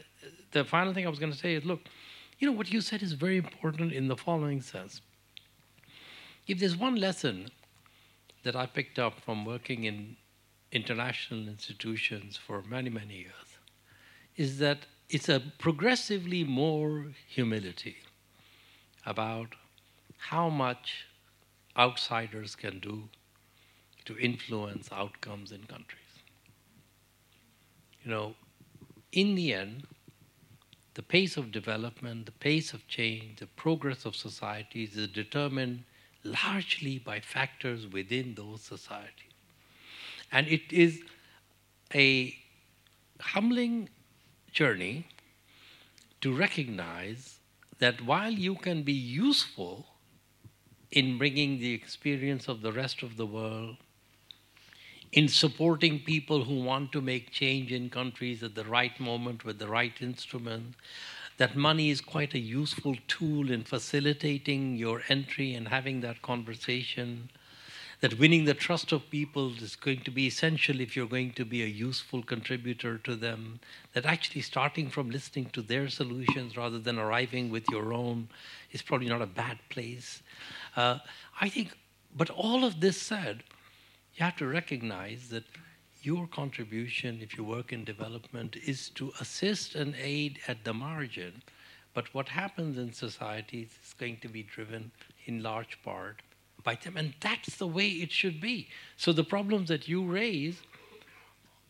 the final thing I was going to say is look, you know, what you said is very important in the following sense. If there's one lesson that I picked up from working in international institutions for many, many years, is that it's a progressively more humility about how much outsiders can do to influence outcomes in countries. You know, in the end, the pace of development, the pace of change, the progress of societies is determined largely by factors within those societies. And it is a humbling journey to recognize that while you can be useful in bringing the experience of the rest of the world, in supporting people who want to make change in countries at the right moment with the right instrument, that money is quite a useful tool in facilitating your entry and having that conversation that winning the trust of people is going to be essential if you're going to be a useful contributor to them, that actually starting from listening to their solutions rather than arriving with your own is probably not a bad place. Uh, I think, but all of this said, you have to recognize that your contribution, if you work in development, is to assist and aid at the margin. But what happens in societies is going to be driven in large part them. And that's the way it should be. So the problems that you raise,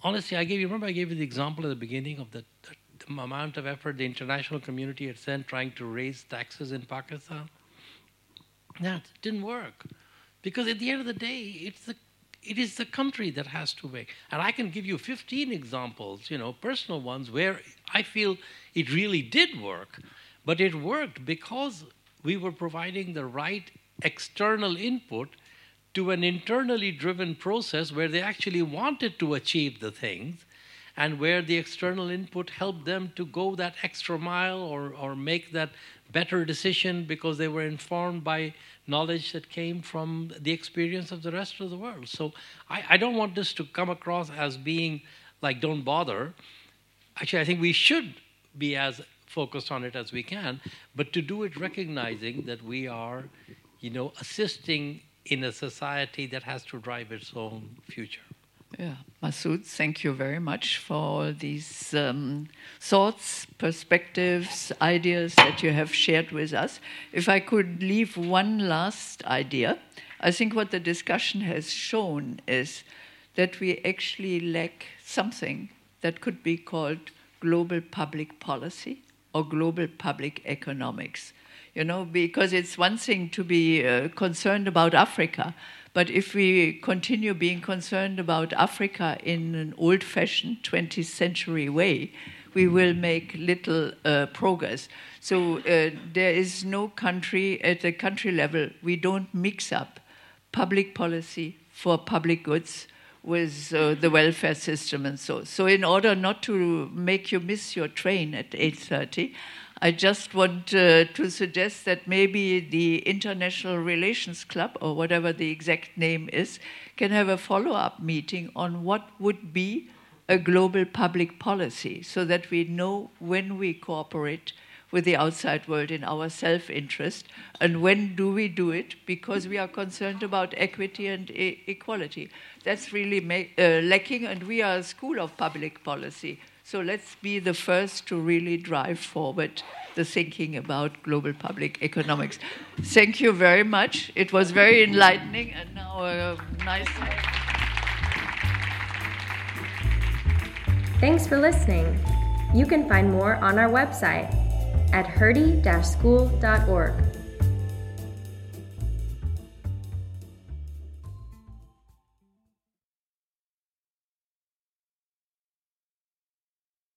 honestly, I gave you, remember I gave you the example at the beginning of the, the the amount of effort the international community had sent trying to raise taxes in Pakistan? That didn't work. Because at the end of the day, it's the it is the country that has to make. And I can give you 15 examples, you know, personal ones where I feel it really did work. But it worked because we were providing the right external input to an internally driven process where they actually wanted to achieve the things and where the external input helped them to go that extra mile or, or make that better decision because they were informed by knowledge that came from the experience of the rest of the world. So I, I don't want this to come across as being like, don't bother. Actually, I think we should be as focused on it as we can, but to do it recognizing that we are, you know, assisting in a society that has to drive its own future. Yeah, Masood, thank you very much for all these um, thoughts, perspectives, ideas that you have shared with us. If I could leave one last idea, I think what the discussion has shown is that we actually lack something that could be called global public policy or global public economics. You know, because it's one thing to be uh, concerned about Africa, but if we continue being concerned about Africa in an old fashioned 20th century way, we will make little uh, progress. So uh, there is no country at the country level, we don't mix up public policy for public goods with uh, the welfare system and so. So in order not to make you miss your train at 8:30, I just want uh, to suggest that maybe the International Relations Club, or whatever the exact name is, can have a follow up meeting on what would be a global public policy so that we know when we cooperate with the outside world in our self interest and when do we do it because we are concerned about equity and e- equality. That's really ma- uh, lacking, and we are a school of public policy. So let's be the first to really drive forward the thinking about global public economics. Thank you very much. It was very enlightening and now a nice. Thanks for listening. You can find more on our website at hertie-school.org.